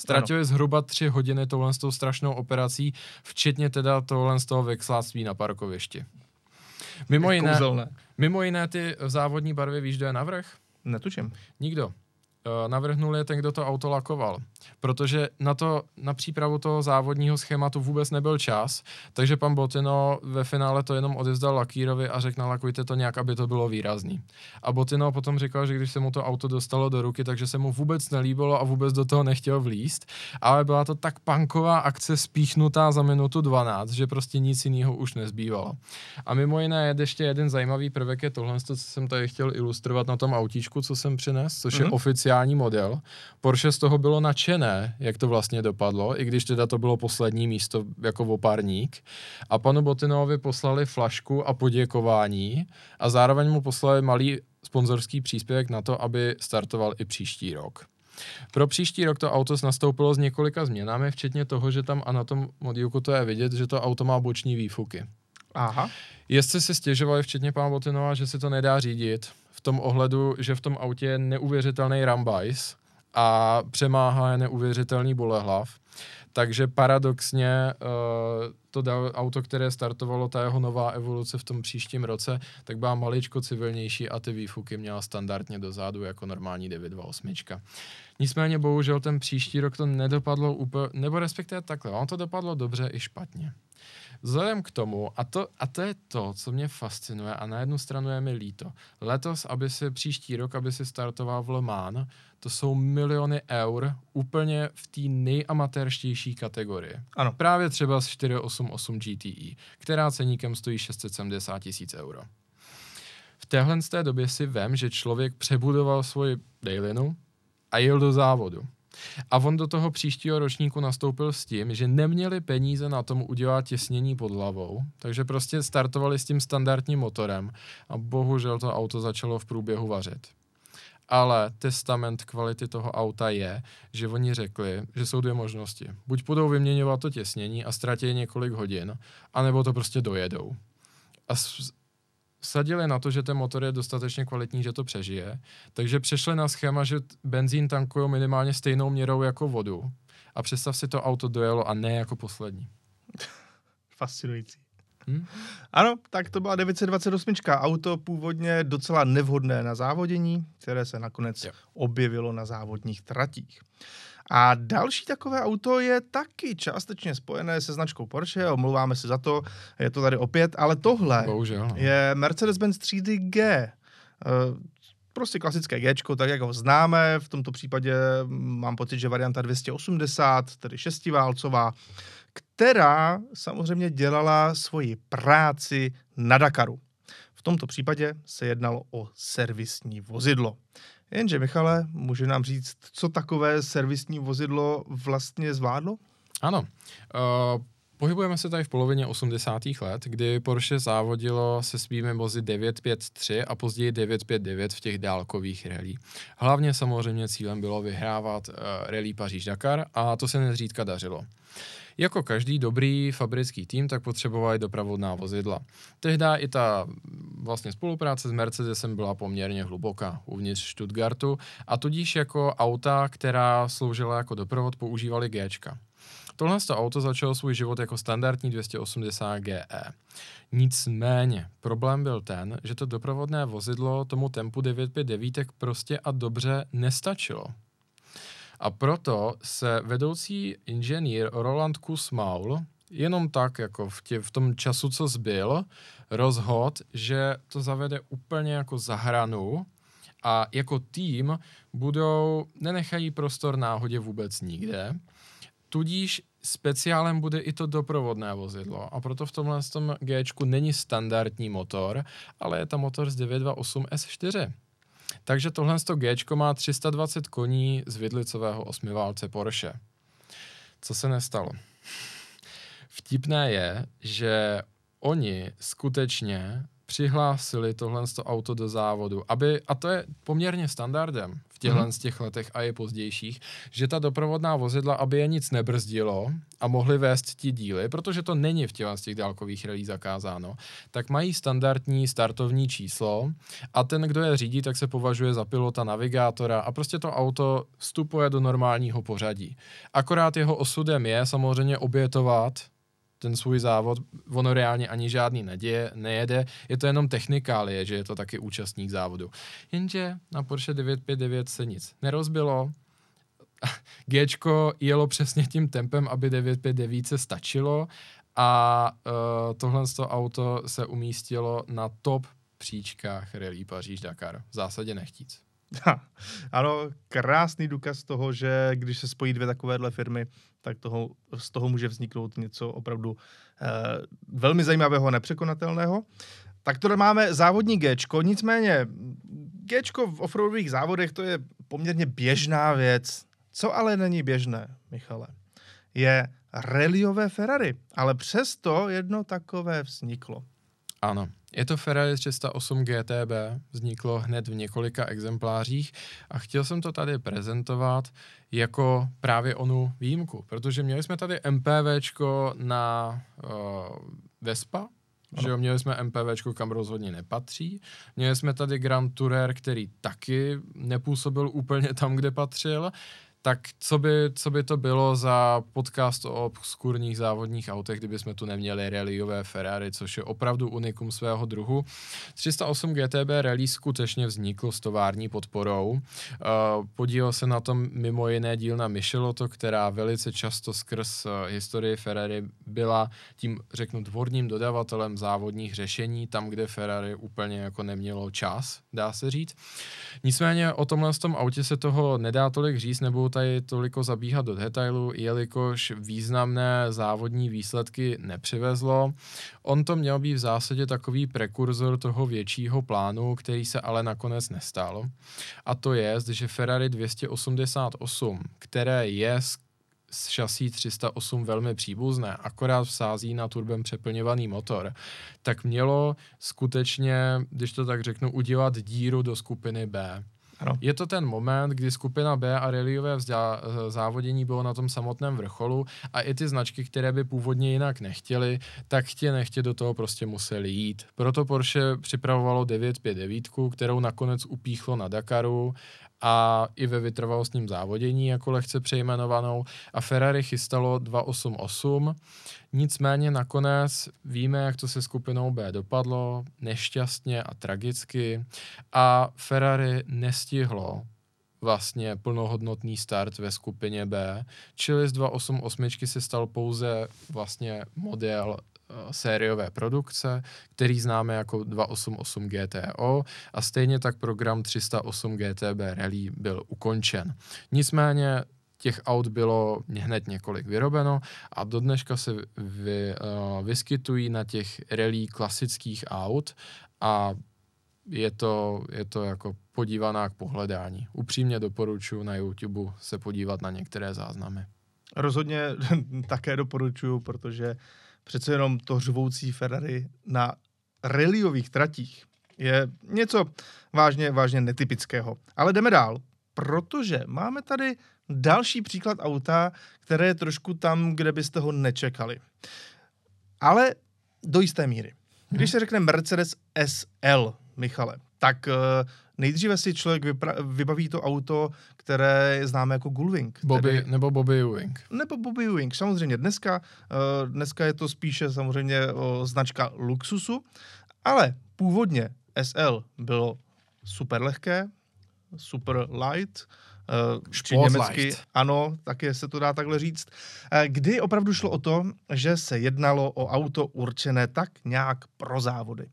Ztratili ano. zhruba tři hodiny tohle s tou strašnou operací, včetně teda tohle z toho vexláctví na parkovišti. Mimo jiné, mimo jiné ty závodní barvy víš, kdo je navrh? Netučím. Nikdo. Uh, navrhnul je ten, kdo to auto lakoval. Protože na, to, na přípravu toho závodního schématu vůbec nebyl čas, takže pan Botino ve finále to jenom odevzdal lakírovi a řekl, nalakujte to nějak, aby to bylo výrazný. A Botino potom říkal, že když se mu to auto dostalo do ruky, takže se mu vůbec nelíbilo a vůbec do toho nechtěl vlíst, ale byla to tak panková akce spíchnutá za minutu 12, že prostě nic jiného už nezbývalo. A mimo jiné je ještě jeden zajímavý prvek je tohle, co jsem tady chtěl ilustrovat na tom autíčku, co jsem přinesl, což mm-hmm. je mhm. Oficiální model. Porsche z toho bylo nadšené, jak to vlastně dopadlo, i když teda to bylo poslední místo jako opárník. A panu Botinovi poslali flašku a poděkování a zároveň mu poslali malý sponzorský příspěvek na to, aby startoval i příští rok. Pro příští rok to auto nastoupilo s několika změnami, včetně toho, že tam a na tom modílku to je vidět, že to auto má boční výfuky. Aha. Jezdci si stěžovali, včetně pana Botinova, že si to nedá řídit v tom ohledu, že v tom autě je neuvěřitelný rambajs a přemáhá je neuvěřitelný bolehlav. Takže paradoxně uh, to auto, které startovalo, ta jeho nová evoluce v tom příštím roce, tak byla maličko civilnější a ty výfuky měla standardně dozadu jako normální 928. Nicméně bohužel ten příští rok to nedopadlo úplně, nebo respektive takhle, on to dopadlo dobře i špatně. Vzhledem k tomu, a to, a to je to, co mě fascinuje a na jednu stranu je mi líto. Letos, aby si příští rok, aby si startoval v Le Mans, to jsou miliony eur úplně v té nejamatérštější kategorii. Ano. Právě třeba z 488 GTE, která ceníkem stojí 670 tisíc euro. V téhle z té době si vem, že člověk přebudoval svoji dailinu a jel do závodu. A on do toho příštího ročníku nastoupil s tím, že neměli peníze na tom udělat těsnění pod hlavou, takže prostě startovali s tím standardním motorem a bohužel to auto začalo v průběhu vařit. Ale testament kvality toho auta je, že oni řekli, že jsou dvě možnosti. Buď budou vyměňovat to těsnění a ztratí několik hodin, anebo to prostě dojedou. A sadili na to, že ten motor je dostatečně kvalitní, že to přežije, takže přešli na schéma, že benzín tankují minimálně stejnou měrou jako vodu a představ si to auto dojelo a ne jako poslední. Fascinující. Hmm? Ano, tak to byla 928. Auto původně docela nevhodné na závodění, které se nakonec jo. objevilo na závodních tratích. A další takové auto je taky částečně spojené se značkou Porsche, omlouváme se za to, je to tady opět, ale tohle Bohužel. No. je Mercedes-Benz 3D G. Eh, prostě klasické G, tak jak ho známe, v tomto případě mám pocit, že varianta 280, tedy šestiválcová, která samozřejmě dělala svoji práci na Dakaru. V tomto případě se jednalo o servisní vozidlo. Jenže Michale, může nám říct, co takové servisní vozidlo vlastně zvládlo? Ano. Uh... Pohybujeme se tady v polovině 80. let, kdy Porsche závodilo se svými vozy 953 a později 959 v těch dálkových rally. Hlavně samozřejmě cílem bylo vyhrávat uh, rally Paříž-Dakar a to se nezřídka dařilo. Jako každý dobrý fabrický tým, tak potřebovali dopravodná vozidla. Tehdy i ta vlastně spolupráce s Mercedesem byla poměrně hluboká uvnitř Stuttgartu a tudíž jako auta, která sloužila jako doprovod, používali G. Tohle to auto začalo svůj život jako standardní 280 GE. Nicméně, problém byl ten, že to doprovodné vozidlo tomu tempu 959 prostě a dobře nestačilo. A proto se vedoucí inženýr Roland Kusmaul jenom tak, jako v, tě, v tom času, co zbyl, rozhod, že to zavede úplně jako za hranu a jako tým budou, nenechají prostor náhodě vůbec nikde, tudíž speciálem bude i to doprovodné vozidlo a proto v tomhle tom G není standardní motor, ale je tam motor z 928 S4. Takže tohle G má 320 koní z vidlicového osmiválce Porsche. Co se nestalo? Vtipné je, že oni skutečně přihlásili tohle auto do závodu, aby, a to je poměrně standardem těchto mm. z těch letech a je pozdějších, že ta doprovodná vozidla, aby je nic nebrzdilo a mohli vést ti díly, protože to není v těchto z těch dálkových relí zakázáno, tak mají standardní startovní číslo a ten, kdo je řídí, tak se považuje za pilota, navigátora a prostě to auto vstupuje do normálního pořadí. Akorát jeho osudem je samozřejmě obětovat ten svůj závod, ono reálně ani žádný neděje, nejede, je to jenom technikálie, že je to taky účastník závodu. Jenže na Porsche 959 se nic nerozbilo, Gčko jelo přesně tím tempem, aby 959 se stačilo a uh, tohle auto se umístilo na top příčkách Rally Paříž-Dakar. V zásadě nechtíc. ano, krásný důkaz toho, že když se spojí dvě takovéhle firmy, tak toho, z toho může vzniknout něco opravdu eh, velmi zajímavého a nepřekonatelného. Tak to máme závodní G, nicméně G v offroadových závodech to je poměrně běžná věc. Co ale není běžné, Michale, je rallyové Ferrari, ale přesto jedno takové vzniklo. Ano, je to Ferrari 308 GTB, vzniklo hned v několika exemplářích a chtěl jsem to tady prezentovat jako právě onu výjimku, protože měli jsme tady MPVčko na uh, Vespa, ano. že jo, měli jsme MPVčko, kam rozhodně nepatří. Měli jsme tady Grand Tourer, který taky nepůsobil úplně tam, kde patřil. Tak co by, co by to bylo za podcast o obskurních závodních autech, kdyby jsme tu neměli rallyové Ferrari, což je opravdu unikum svého druhu. 308 GTB Rally skutečně vznikl s tovární podporou. Uh, podílel se na tom mimo jiné dílna Michelotto, která velice často skrz uh, historii Ferrari byla tím, řeknu, dvorním dodavatelem závodních řešení, tam, kde Ferrari úplně jako nemělo čas, dá se říct. Nicméně o tomhle tom autě se toho nedá tolik říct, nebo tady toliko zabíhat do detailu, jelikož významné závodní výsledky nepřivezlo. On to měl být v zásadě takový prekurzor toho většího plánu, který se ale nakonec nestal. A to je, že Ferrari 288, které je s šasí 308 velmi příbuzné, akorát vsází na turbem přeplňovaný motor, tak mělo skutečně, když to tak řeknu, udělat díru do skupiny B. Ano. Je to ten moment, kdy skupina B a rallyové vzděla, závodění bylo na tom samotném vrcholu a i ty značky, které by původně jinak nechtěly, tak chtě nechtě do toho prostě museli jít. Proto Porsche připravovalo 959, kterou nakonec upíchlo na Dakaru a i ve vytrvalostním závodění jako lehce přejmenovanou a Ferrari chystalo 288. Nicméně nakonec víme, jak to se skupinou B dopadlo, nešťastně a tragicky. A Ferrari nestihlo vlastně plnohodnotný start ve skupině B, čili z 288 se stal pouze vlastně model Eh, sériové produkce, který známe jako 288 GTO a stejně tak program 308 GTB Rally byl ukončen. Nicméně těch aut bylo hned několik vyrobeno a do dneška se vy, uh, vyskytují na těch rally klasických aut a je to, je to jako podívaná k pohledání. Upřímně doporučuji na YouTube se podívat na některé záznamy. Rozhodně také doporučuji, protože přece jenom to řvoucí Ferrari na rallyových tratích je něco vážně, vážně netypického. Ale jdeme dál, protože máme tady další příklad auta, které je trošku tam, kde byste ho nečekali. Ale do jisté míry. Když se řekne Mercedes SL, Michale, tak uh, nejdříve si člověk vypra- vybaví to auto, které známe jako Gullwing. Bobby, tedy, nebo Bobby Ewing. Nebo Bobby Ewing, samozřejmě. Dneska, uh, dneska je to spíše samozřejmě uh, značka luxusu, ale původně SL bylo super lehké, super light, či německy, ano, taky se to dá takhle říct, kdy opravdu šlo o to, že se jednalo o auto určené tak nějak pro závody.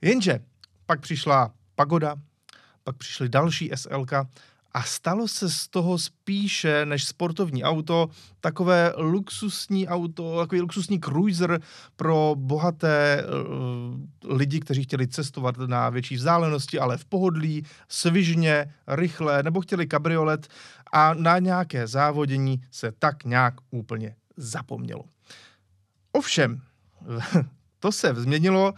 Jenže pak přišla Pagoda, pak přišly další SLK a stalo se z toho spíše než sportovní auto takové luxusní auto, takový luxusní cruiser pro bohaté uh, lidi, kteří chtěli cestovat na větší vzdálenosti, ale v pohodlí, svižně, rychle, nebo chtěli kabriolet a na nějaké závodění se tak nějak úplně zapomnělo. Ovšem, to se změnilo, uh,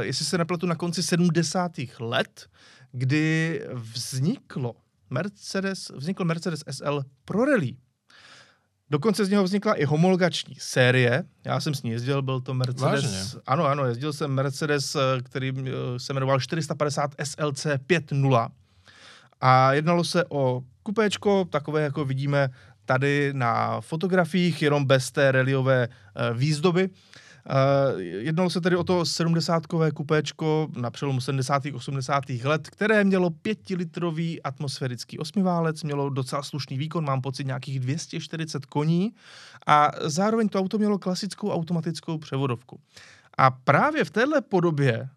jestli se nepletu, na konci 70. let, kdy vzniklo Mercedes, vznikl Mercedes SL pro rally. Dokonce z něho vznikla i homologační série. Já jsem s ní jezdil, byl to Mercedes. Vážně? Ano, ano, jezdil jsem Mercedes, eh, který eh, se jmenoval 450 SLC 5.0. A jednalo se o kupéčko, takové, jako vidíme tady na fotografiích, jenom bez té reliové uh, výzdoby. Jednalo se tedy o to 70-kové kupéčko na přelomu 70. 80. let, které mělo 5-litrový atmosférický osmiválec, mělo docela slušný výkon, mám pocit nějakých 240 koní a zároveň to auto mělo klasickou automatickou převodovku. A právě v téhle podobě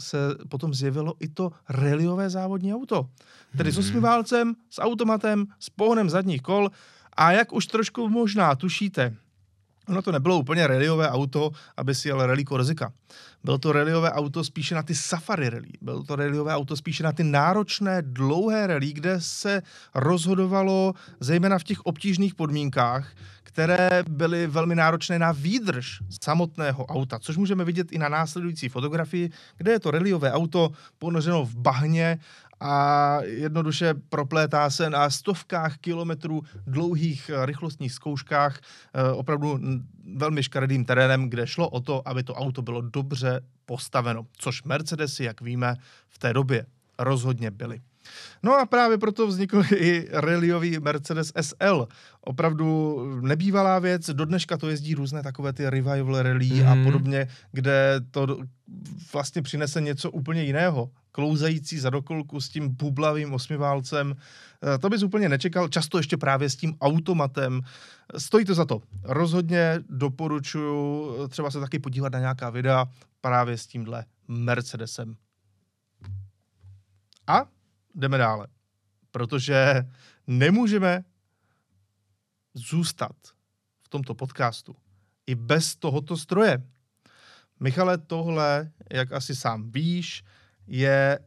se potom zjevilo i to reliové závodní auto. Tedy s osmiválcem, s automatem, s pohonem zadních kol a jak už trošku možná tušíte, Ono to nebylo úplně rallyové auto, aby si jel rally Korzika. Bylo to rallyové auto spíše na ty safari rally. Bylo to rallyové auto spíše na ty náročné, dlouhé rally, kde se rozhodovalo zejména v těch obtížných podmínkách, které byly velmi náročné na výdrž samotného auta, což můžeme vidět i na následující fotografii, kde je to rallyové auto ponořeno v bahně a jednoduše proplétá se na stovkách kilometrů dlouhých eh, rychlostních zkouškách eh, opravdu velmi škaredým terénem, kde šlo o to, aby to auto bylo dobře postaveno, což Mercedesy, jak víme, v té době rozhodně byly. No a právě proto vznikl i rallyový Mercedes SL. Opravdu nebývalá věc, do dneška to jezdí různé takové ty revival rally mm. a mhm. podobně, kde to vlastně přinese něco úplně jiného. Klouzající za dokolku s tím bublavým osmiválcem. Eh, to bys úplně nečekal, často ještě právě s tím automatem. Stojí to za to. Rozhodně doporučuji eh, třeba se taky podívat na nějaká videa právě s tímhle Mercedesem. A jdeme dále. Protože nemůžeme zůstat v tomto podcastu i bez tohoto stroje. Michale, tohle, jak asi sám víš, je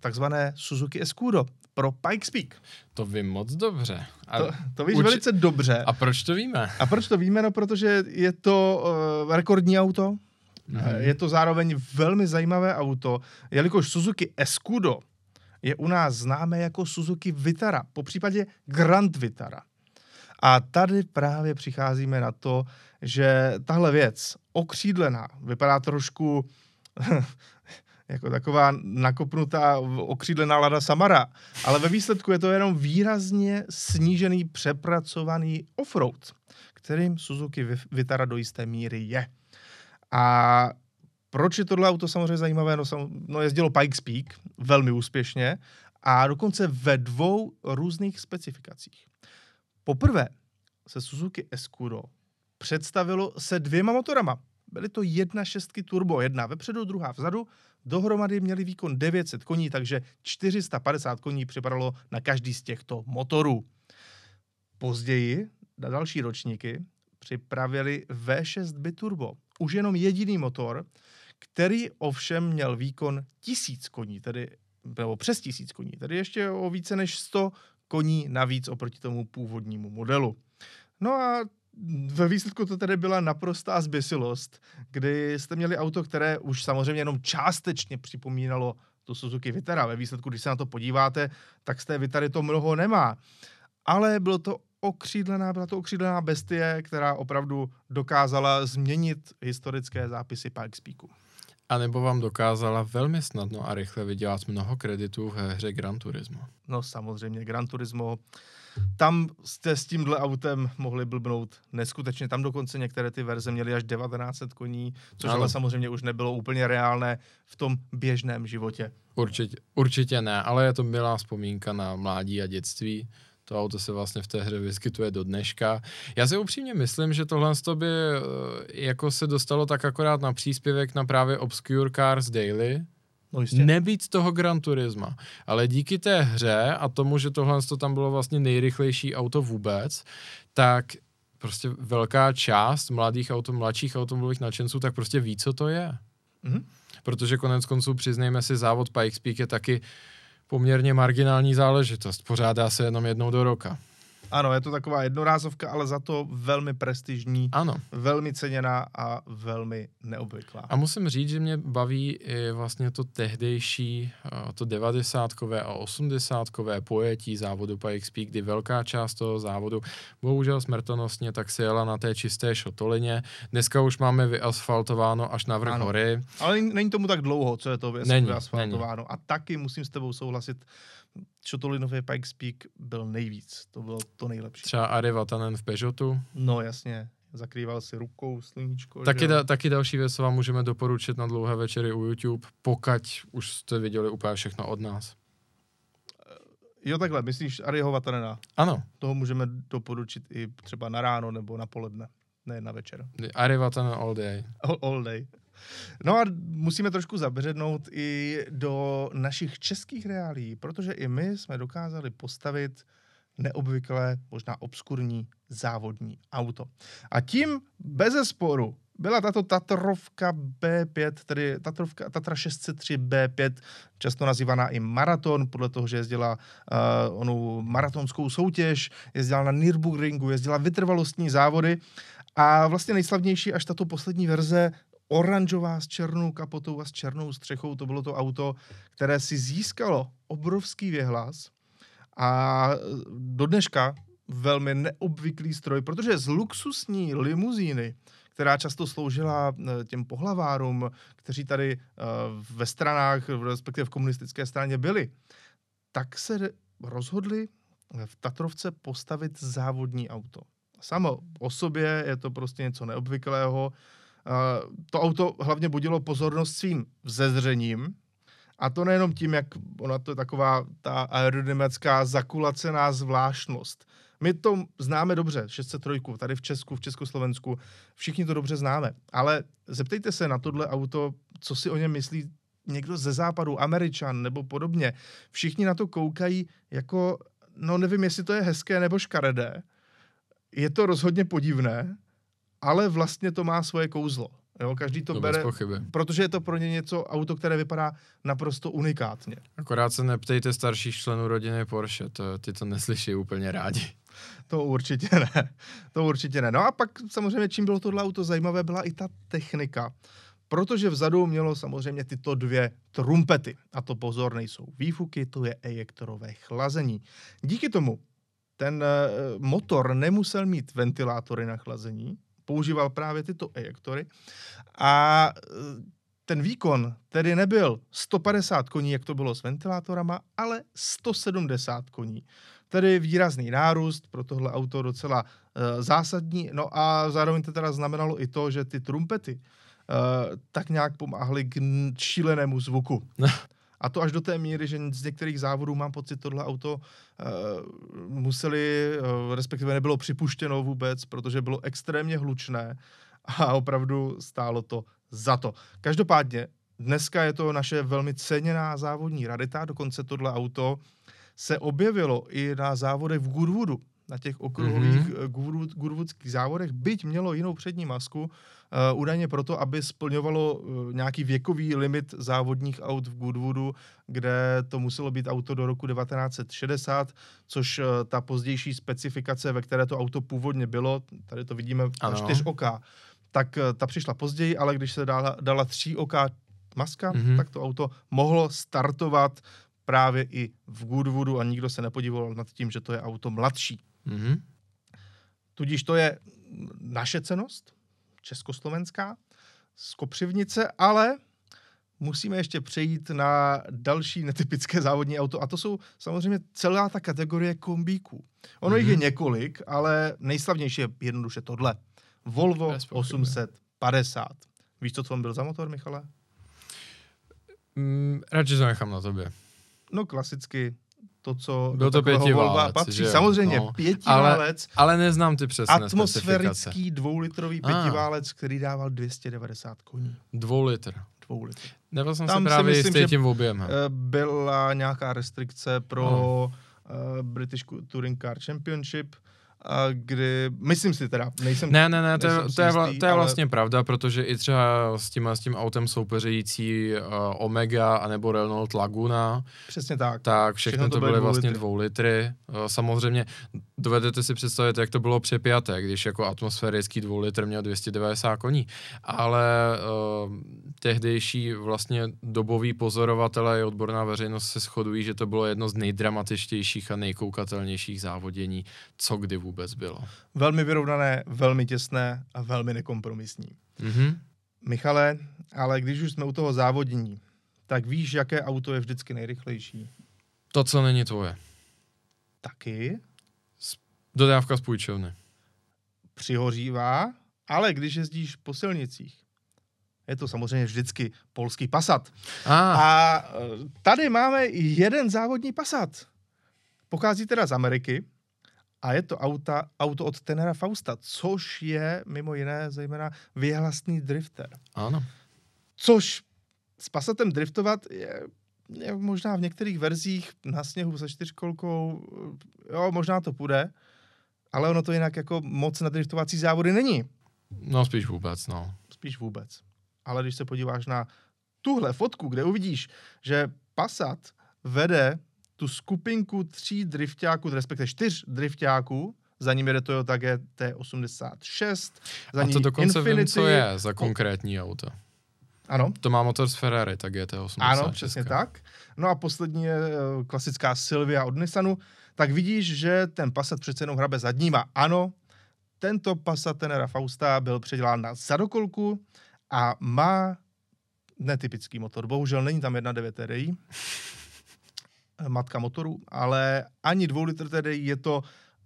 takzvané Suzuki Escudo pro Pikes Peak. To vím moc dobře. A to, to víš uči... velice dobře. A proč to víme? A proč to víme? No, protože je to uh, rekordní auto, mm-hmm. je to zároveň velmi zajímavé auto, jelikož Suzuki Escudo je u nás známé jako Suzuki Vitara, po případě Grand Vitara. A tady právě přicházíme na to, že tahle věc, okřídlená, vypadá trošku jako taková nakopnutá okřídlená Lada Samara, ale ve výsledku je to jenom výrazně snížený, přepracovaný offroad, kterým Suzuki Vitara do jisté míry je. A proč je tohle auto samozřejmě zajímavé? No, sam, no jezdilo Pikes Peak velmi úspěšně a dokonce ve dvou různých specifikacích. Poprvé se Suzuki Escudo představilo se dvěma motorama. Byly to jedna šestky turbo, jedna vepředu, druhá vzadu. Dohromady měli výkon 900 koní, takže 450 koní připadalo na každý z těchto motorů. Později, na další ročníky, připravili V6 biturbo. Už jenom jediný motor, který ovšem měl výkon tisíc koní, tedy nebo přes tisíc koní, tedy ještě o více než 100 koní navíc oproti tomu původnímu modelu. No a ve výsledku to tedy byla naprostá zběsilost, kdy jste měli auto, které už samozřejmě jenom částečně připomínalo tu Suzuki Vitara. Ve výsledku, když se na to podíváte, tak z té Vitary to mnoho nemá. Ale bylo to okřídlená, byla to okřídlená bestie, která opravdu dokázala změnit historické zápisy Pikes Peaku. A nebo vám dokázala velmi snadno a rychle vydělat mnoho kreditů v hře Gran Turismo. No samozřejmě, Gran Turismo. Tam jste s tímhle autem mohli blbnout neskutečně. Tam dokonce některé ty verze měly až 1900 koní, což ale, ale samozřejmě už nebylo úplně reálné v tom běžném životě. Určitě, určitě ne, ale je to milá vzpomínka na mládí a dětství. To auto se vlastně v té hře vyskytuje do dneška. Já si upřímně myslím, že tohle by eh, jako se dostalo tak akorát na příspěvek na právě Obscure Cars Daily, No jistě. Nebýt toho Gran Turisma. Ale díky té hře a tomu, že tohle to tam bylo vlastně nejrychlejší auto vůbec, tak prostě velká část mladých auto, mladších automobilových nadšenců tak prostě ví, co to je. Mm-hmm. Protože konec konců přiznejme si, závod Pikes Peak je taky poměrně marginální záležitost. Pořádá se jenom jednou do roka. Ano, je to taková jednorázovka, ale za to velmi prestižní, ano. velmi ceněná a velmi neobvyklá. A musím říct, že mě baví i vlastně to tehdejší, to 90 a 80 pojetí závodu PXP, kdy velká část toho závodu, bohužel smrtonostně, tak se jela na té čisté šotolině. Dneska už máme vyasfaltováno až na vrch hory. Ale není tomu tak dlouho, co je to vyasfaltováno. Není, není. A taky musím s tebou souhlasit, Šotolinový Pikes Peak byl nejvíc. To bylo to nejlepší. Třeba Ari Vatanen v Peugeotu. No jasně, zakrýval si rukou sluníčko. Taky, da, taky další věc, co vám můžeme doporučit na dlouhé večery u YouTube, pokud už jste viděli úplně všechno od nás. Jo, takhle, myslíš Ariho Vatanena. Ano, Toho můžeme doporučit i třeba na ráno nebo na poledne, ne na večer. Ari Vatanen all day. All, all day. No a musíme trošku zabřednout i do našich českých reálí, protože i my jsme dokázali postavit neobvyklé, možná obskurní závodní auto. A tím bez sporu byla tato Tatrovka B5, tedy Tatrovka, Tatra 603 B5, často nazývaná i Maraton, podle toho, že jezdila uh, onu maratonskou soutěž, jezdila na Nürburgringu, jezdila vytrvalostní závody a vlastně nejslavnější až tato poslední verze oranžová s černou kapotou a s černou střechou, to bylo to auto, které si získalo obrovský věhlas a do dneška velmi neobvyklý stroj, protože z luxusní limuzíny, která často sloužila eh, těm pohlavárům, kteří tady eh, ve stranách, respektive v komunistické straně byli, tak se rozhodli v Tatrovce postavit závodní auto. Samo o sobě je to prostě něco neobvyklého. Eh, To auto hlavně budilo pozornost svým vzezřením, a to nejenom tím, jak ona to je taková ta aerodynamická zakulacená zvláštnost. My to známe dobře, 603, tady v Česku, v Československu, všichni to dobře známe. Ale zeptejte se na tohle auto, co si o něm myslí někdo ze západu, Američan nebo podobně. Všichni na to koukají jako, no nevím, jestli to je hezké nebo škaredé. Je to rozhodně podivné, ale vlastně to má svoje kouzlo. Jo, každý to To bere, pochyby. protože je to pro ně něco auto, které vypadá naprosto unikátně. Akorát se neptejte starších členů rodiny Porsche, to, ty to neslyší úplně rádi. To určitě ne. To určitě ne. No a pak samozřejmě, čím bylo tohle auto zajímavé, byla i ta technika. Protože vzadu mělo samozřejmě tyto dvě trumpety. A to pozor, nejsou výfuky, to je ejektorové chlazení. Díky tomu ten eh, motor nemusel mít ventilátory na chlazení, používal právě tyto ejektory a eh, ten výkon tedy nebyl 150 koní, jak to bylo s ventilátorama, ale 170 koní. Tedy výrazný nárůst, pro tohle auto docela uh, zásadní. No a zároveň to teda znamenalo i to, že ty trumpety uh, tak nějak pomáhaly k šílenému zvuku. A to až do té míry, že z některých závodů mám pocit, tohle auto uh, museli, uh, respektive nebylo připuštěno vůbec, protože bylo extrémně hlučné a opravdu stálo to za to. Každopádně, dneska je to naše velmi ceněná závodní radita, dokonce tohle auto se objevilo i na závodech v Goodwoodu, na těch okruhových mm-hmm. Goodwood, Goodwoodských závodech, byť mělo jinou přední masku, uh, údajně proto, aby splňovalo uh, nějaký věkový limit závodních aut v Goodwoodu, kde to muselo být auto do roku 1960, což uh, ta pozdější specifikace, ve které to auto původně bylo, tady to vidíme Ano. na čtyř oka, tak ta přišla později, ale když se dala, dala tří oka maska, Mhm. mm-hmm. tak to auto mohlo startovat právě i v Goodwoodu a nikdo se nepodíval nad tím, že to je auto mladší. Mhm. Tudíž to je naše cenost, československá, z Kopřivnice, ale musíme ještě přejít na další netypické závodní auto a to jsou samozřejmě celá ta kategorie kombíků. Ono mm-hmm. jich je několik, ale nejslavnější je jednoduše tohle. Volvo Bez pochyby. 850. Víš, co to byl za motor, Michale? Mm, radši to nechám na tobě. No klasicky to, co Byl do to pětiválec, patří. že? Samozřejmě, No. pětiválec, Ale neznám ty přesné atmosférický dvoulitrový Ah. pětiválec, který dával 290 koní. Dvou litr. Dvou litr. Nebyl jsem Tam se si právě myslím, jistý že- tím objemem. Eh, Byla nějaká restrikce pro uh, British Touring Car Championship, a kdy, myslím si teda, nejsem... Ne, ne, ne, to je, to je, vla, jistý, to je ale- vlastně pravda, protože i třeba s tím, s tím autem soupeřející uh, Omega anebo Renault Laguna, Přesně tak. tak všechno, Všechno to byly byly dvou vlastně litry. dvou litry. Uh, samozřejmě dovedete si představit, jak to bylo přepjaté, když jako atmosférický dvou litr měl 290 koní. Ale uh, tehdejší vlastně dobový pozorovatelé i odborná veřejnost se shodují, že to bylo jedno z nejdramatičtějších a nejkoukatelnějších závodění, co kdy vůbec bylo. Velmi vyrovnané, velmi těsné a velmi nekompromisní. Mhm. Michale, ale když už jsme u toho závodění, tak víš, jaké auto je vždycky nejrychlejší? To, co není tvoje. Taky. Dodávka z půjčovny. Přihořívá, ale když jezdíš po silnicích, je to samozřejmě vždycky polský Passat. A, A e, tady máme jeden závodní Passat. Pochází teda z Ameriky a je to auta, auto od Tenera Fausta, což je mimo jiné zejména vyhlasný drifter. ano. Což s Passatem driftovat je, je možná v některých verzích na sněhu se čtyřkolkou, jo, možná to půjde, ale ono to jinak jako moc na driftovací závody není. No spíš vůbec, no. Spíš vůbec. Ale když se podíváš na tuhle fotku, kde uvidíš, že Passat vede tu skupinku tří driftáků, respektive čtyř driftáků, za ním jede Toyota GT86, za A to dokonce Infinity. vím, co je za konkrétní auto. Ano, To má motor z Ferrari, tak je to 80. Ano, přesně tak. No a poslední je eh, klasická Silvia od Nissanu. Tak vidíš, že ten Passat přece jenom hrabe zadníma. Ano, tento Passat Tenera Fausta byl předělán na zadokolku a má netypický motor. Bohužel není tam 1.9 TDI, matka motoru, ale ani 2 litr TDI je to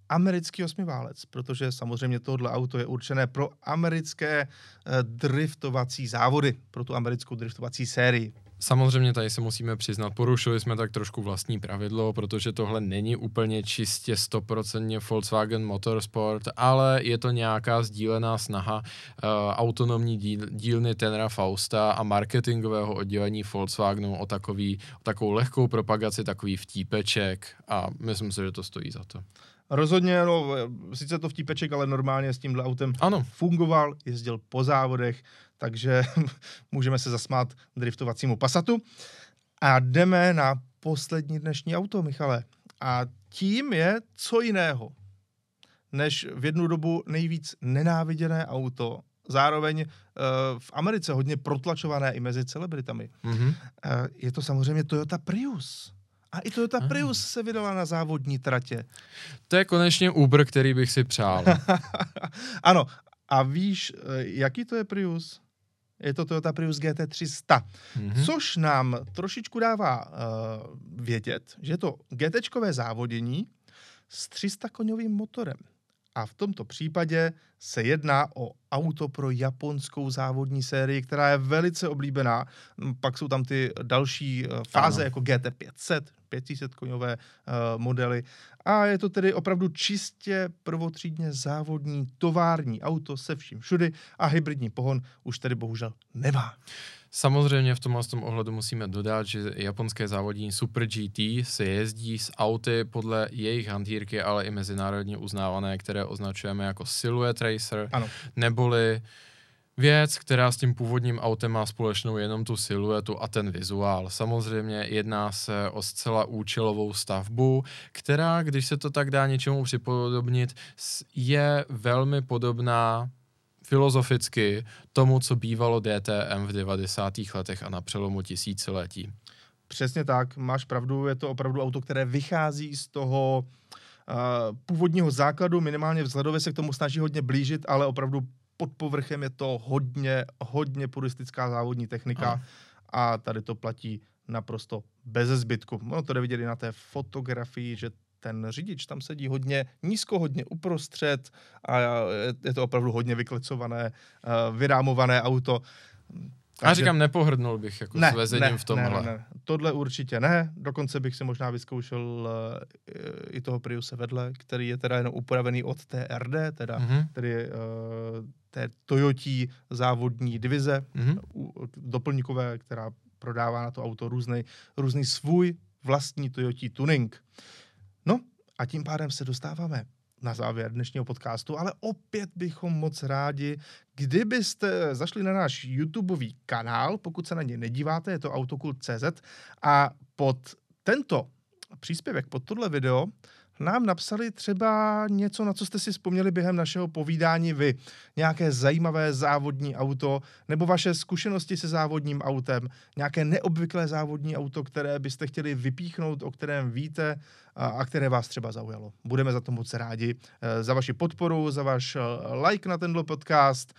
americký osmiválec, protože samozřejmě tohle auto je určené pro americké eh, driftovací závody, pro tu americkou driftovací sérii. Samozřejmě tady se musíme přiznat, porušili jsme tak trošku vlastní pravidlo, protože tohle není úplně čistě 100% Volkswagen Motorsport, ale je to nějaká sdílená snaha uh, autonomní díl, dílny Tenera Fausta a marketingového oddělení Volkswagenu o, takový, o takovou lehkou propagaci, takový vtípeček a myslím si, že to stojí za to. Rozhodně, no, sice to vtípeček, ale normálně s tímhle autem Ano, fungoval, jezdil po závodech, takže můžeme se zasmát driftovacímu Passatu. A jdeme na poslední dnešní auto, Michale. A tím je co jiného, než v jednu dobu nejvíc nenáviděné auto, zároveň uh, v Americe hodně protlačované i mezi celebritami. mhm. Uh, je to samozřejmě Toyota Prius. A i Toyota Ah. Prius se vydala na závodní tratě. to je konečně Uber, který bych si přál. ano, a víš, eh, jaký to je Prius? Je to Toyota Prius GT300, Mhm. což nám trošičku dává uh, vědět, že je to GT závodění s 300 koňovým motorem. A v tomto případě se jedná o auto pro japonskou závodní sérii, která je velice oblíbená. Pak jsou tam ty další eh, fáze, Ano. jako GT500, 500 koňové uh, modely. A je to tedy opravdu čistě prvotřídně závodní tovární auto se vším všudy a hybridní pohon už tedy bohužel nemá. Samozřejmě v tomhle tom ohledu musíme dodat, že japonské závodní Super GT se jezdí s auty podle jejich hantýrky, ale i mezinárodně uznávané, které označujeme jako Silhouette Racer, Ano. neboli věc, která s tím původním autem má společnou jenom tu siluetu a ten vizuál. Samozřejmě jedná se o zcela účelovou stavbu, která, když se to tak dá něčemu připodobnit, je velmi podobná filozoficky tomu, co bývalo DTM v 90. letech a na přelomu tisíciletí. Přesně tak, máš pravdu, je to opravdu auto, které vychází z toho uh, původního základu, minimálně vzhledově se k tomu snaží hodně blížit, ale opravdu pod povrchem je to hodně, hodně puristická závodní technika Ano. a tady to platí naprosto bez zbytku. Ono to jde vidět i na té fotografii, že ten řidič tam sedí hodně nízko, hodně uprostřed a je- to opravdu hodně vyklecované, uh, vyrámové auto. A říkám, nepohrdnul bych jako s vezením v tomhle. Ne, ne, ne. Tohle určitě ne. Dokonce bych si možná vyzkoušel uh, i toho Priuse vedle, který je teda jenom upravený od TRD, teda Mhm, tedy uh, té Toyotí závodní divize mhm. u- doplňkové, která prodává na to auto různý, různý svůj vlastní Toyotí tuning. No a tím pádem se dostáváme na závěr dnešního podcastu, ale opět bychom moc rádi, kdybyste zašli na náš YouTubeový kanál, pokud se na ně nedíváte, je to autokult.cz a pod tento příspěvek, pod tohle video, nám napsali třeba něco, na co jste si vzpomněli během našeho povídání vy. Nějaké zajímavé závodní auto, nebo vaše zkušenosti se závodním autem, nějaké neobvyklé závodní auto, které byste chtěli vypíchnout, o kterém víte a, které vás třeba zaujalo. Budeme za to moc rádi, eh, za vaši podporu, za váš eh, like na tenhle podcast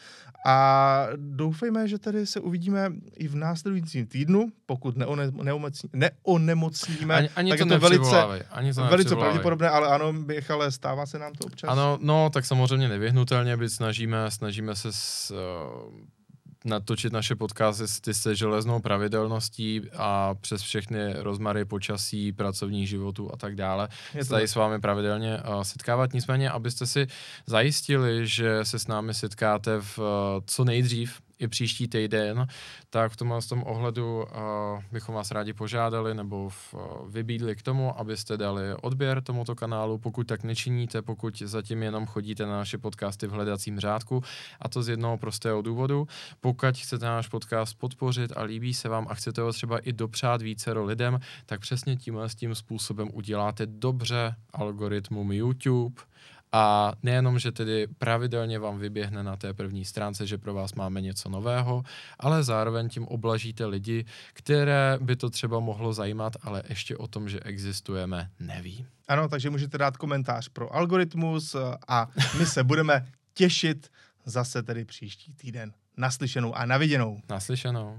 a doufejme, že tady se uvidíme i v následujícím týdnu, pokud neone, neomocní, neonemocníme. Ani, ani tak to je to velice, ani to velice pravděpodobné, ale ano, Michale, stává se nám to občas. Ano, no, tak samozřejmě nevyhnutelně, byť snažíme, snažíme se s, uh, natočit naše podcasty se železnou pravidelností a přes všechny rozmary počasí, pracovních životů a tak dále. Je to tady s vámi pravidelně uh, setkávat. Nicméně, abyste si zajistili, že se s námi setkáte v uh, co nejdřív, i příští týden, tak v tomhle tom ohledu uh, bychom vás rádi požádali nebo v, uh, vybídli k tomu, abyste dali odběr tomuto kanálu, pokud tak nečiníte, pokud zatím jenom chodíte na naše podcasty v hledacím řádku a to z jednoho prostého důvodu. Pokud chcete náš podcast podpořit a líbí se vám a chcete ho třeba i dopřát vícero lidem, tak přesně tímhle s tím způsobem uděláte dobře algoritmum YouTube, a nejenom, že tedy pravidelně vám vyběhne na té první stránce, že pro vás máme něco nového, ale zároveň tím oblažíte lidi, které by to třeba mohlo zajímat, ale ještě o tom, že existujeme, neví. Ano, takže můžete dát komentář pro algoritmus a my se budeme těšit zase tedy příští týden. Naslyšenou a naviděnou. Naslyšenou.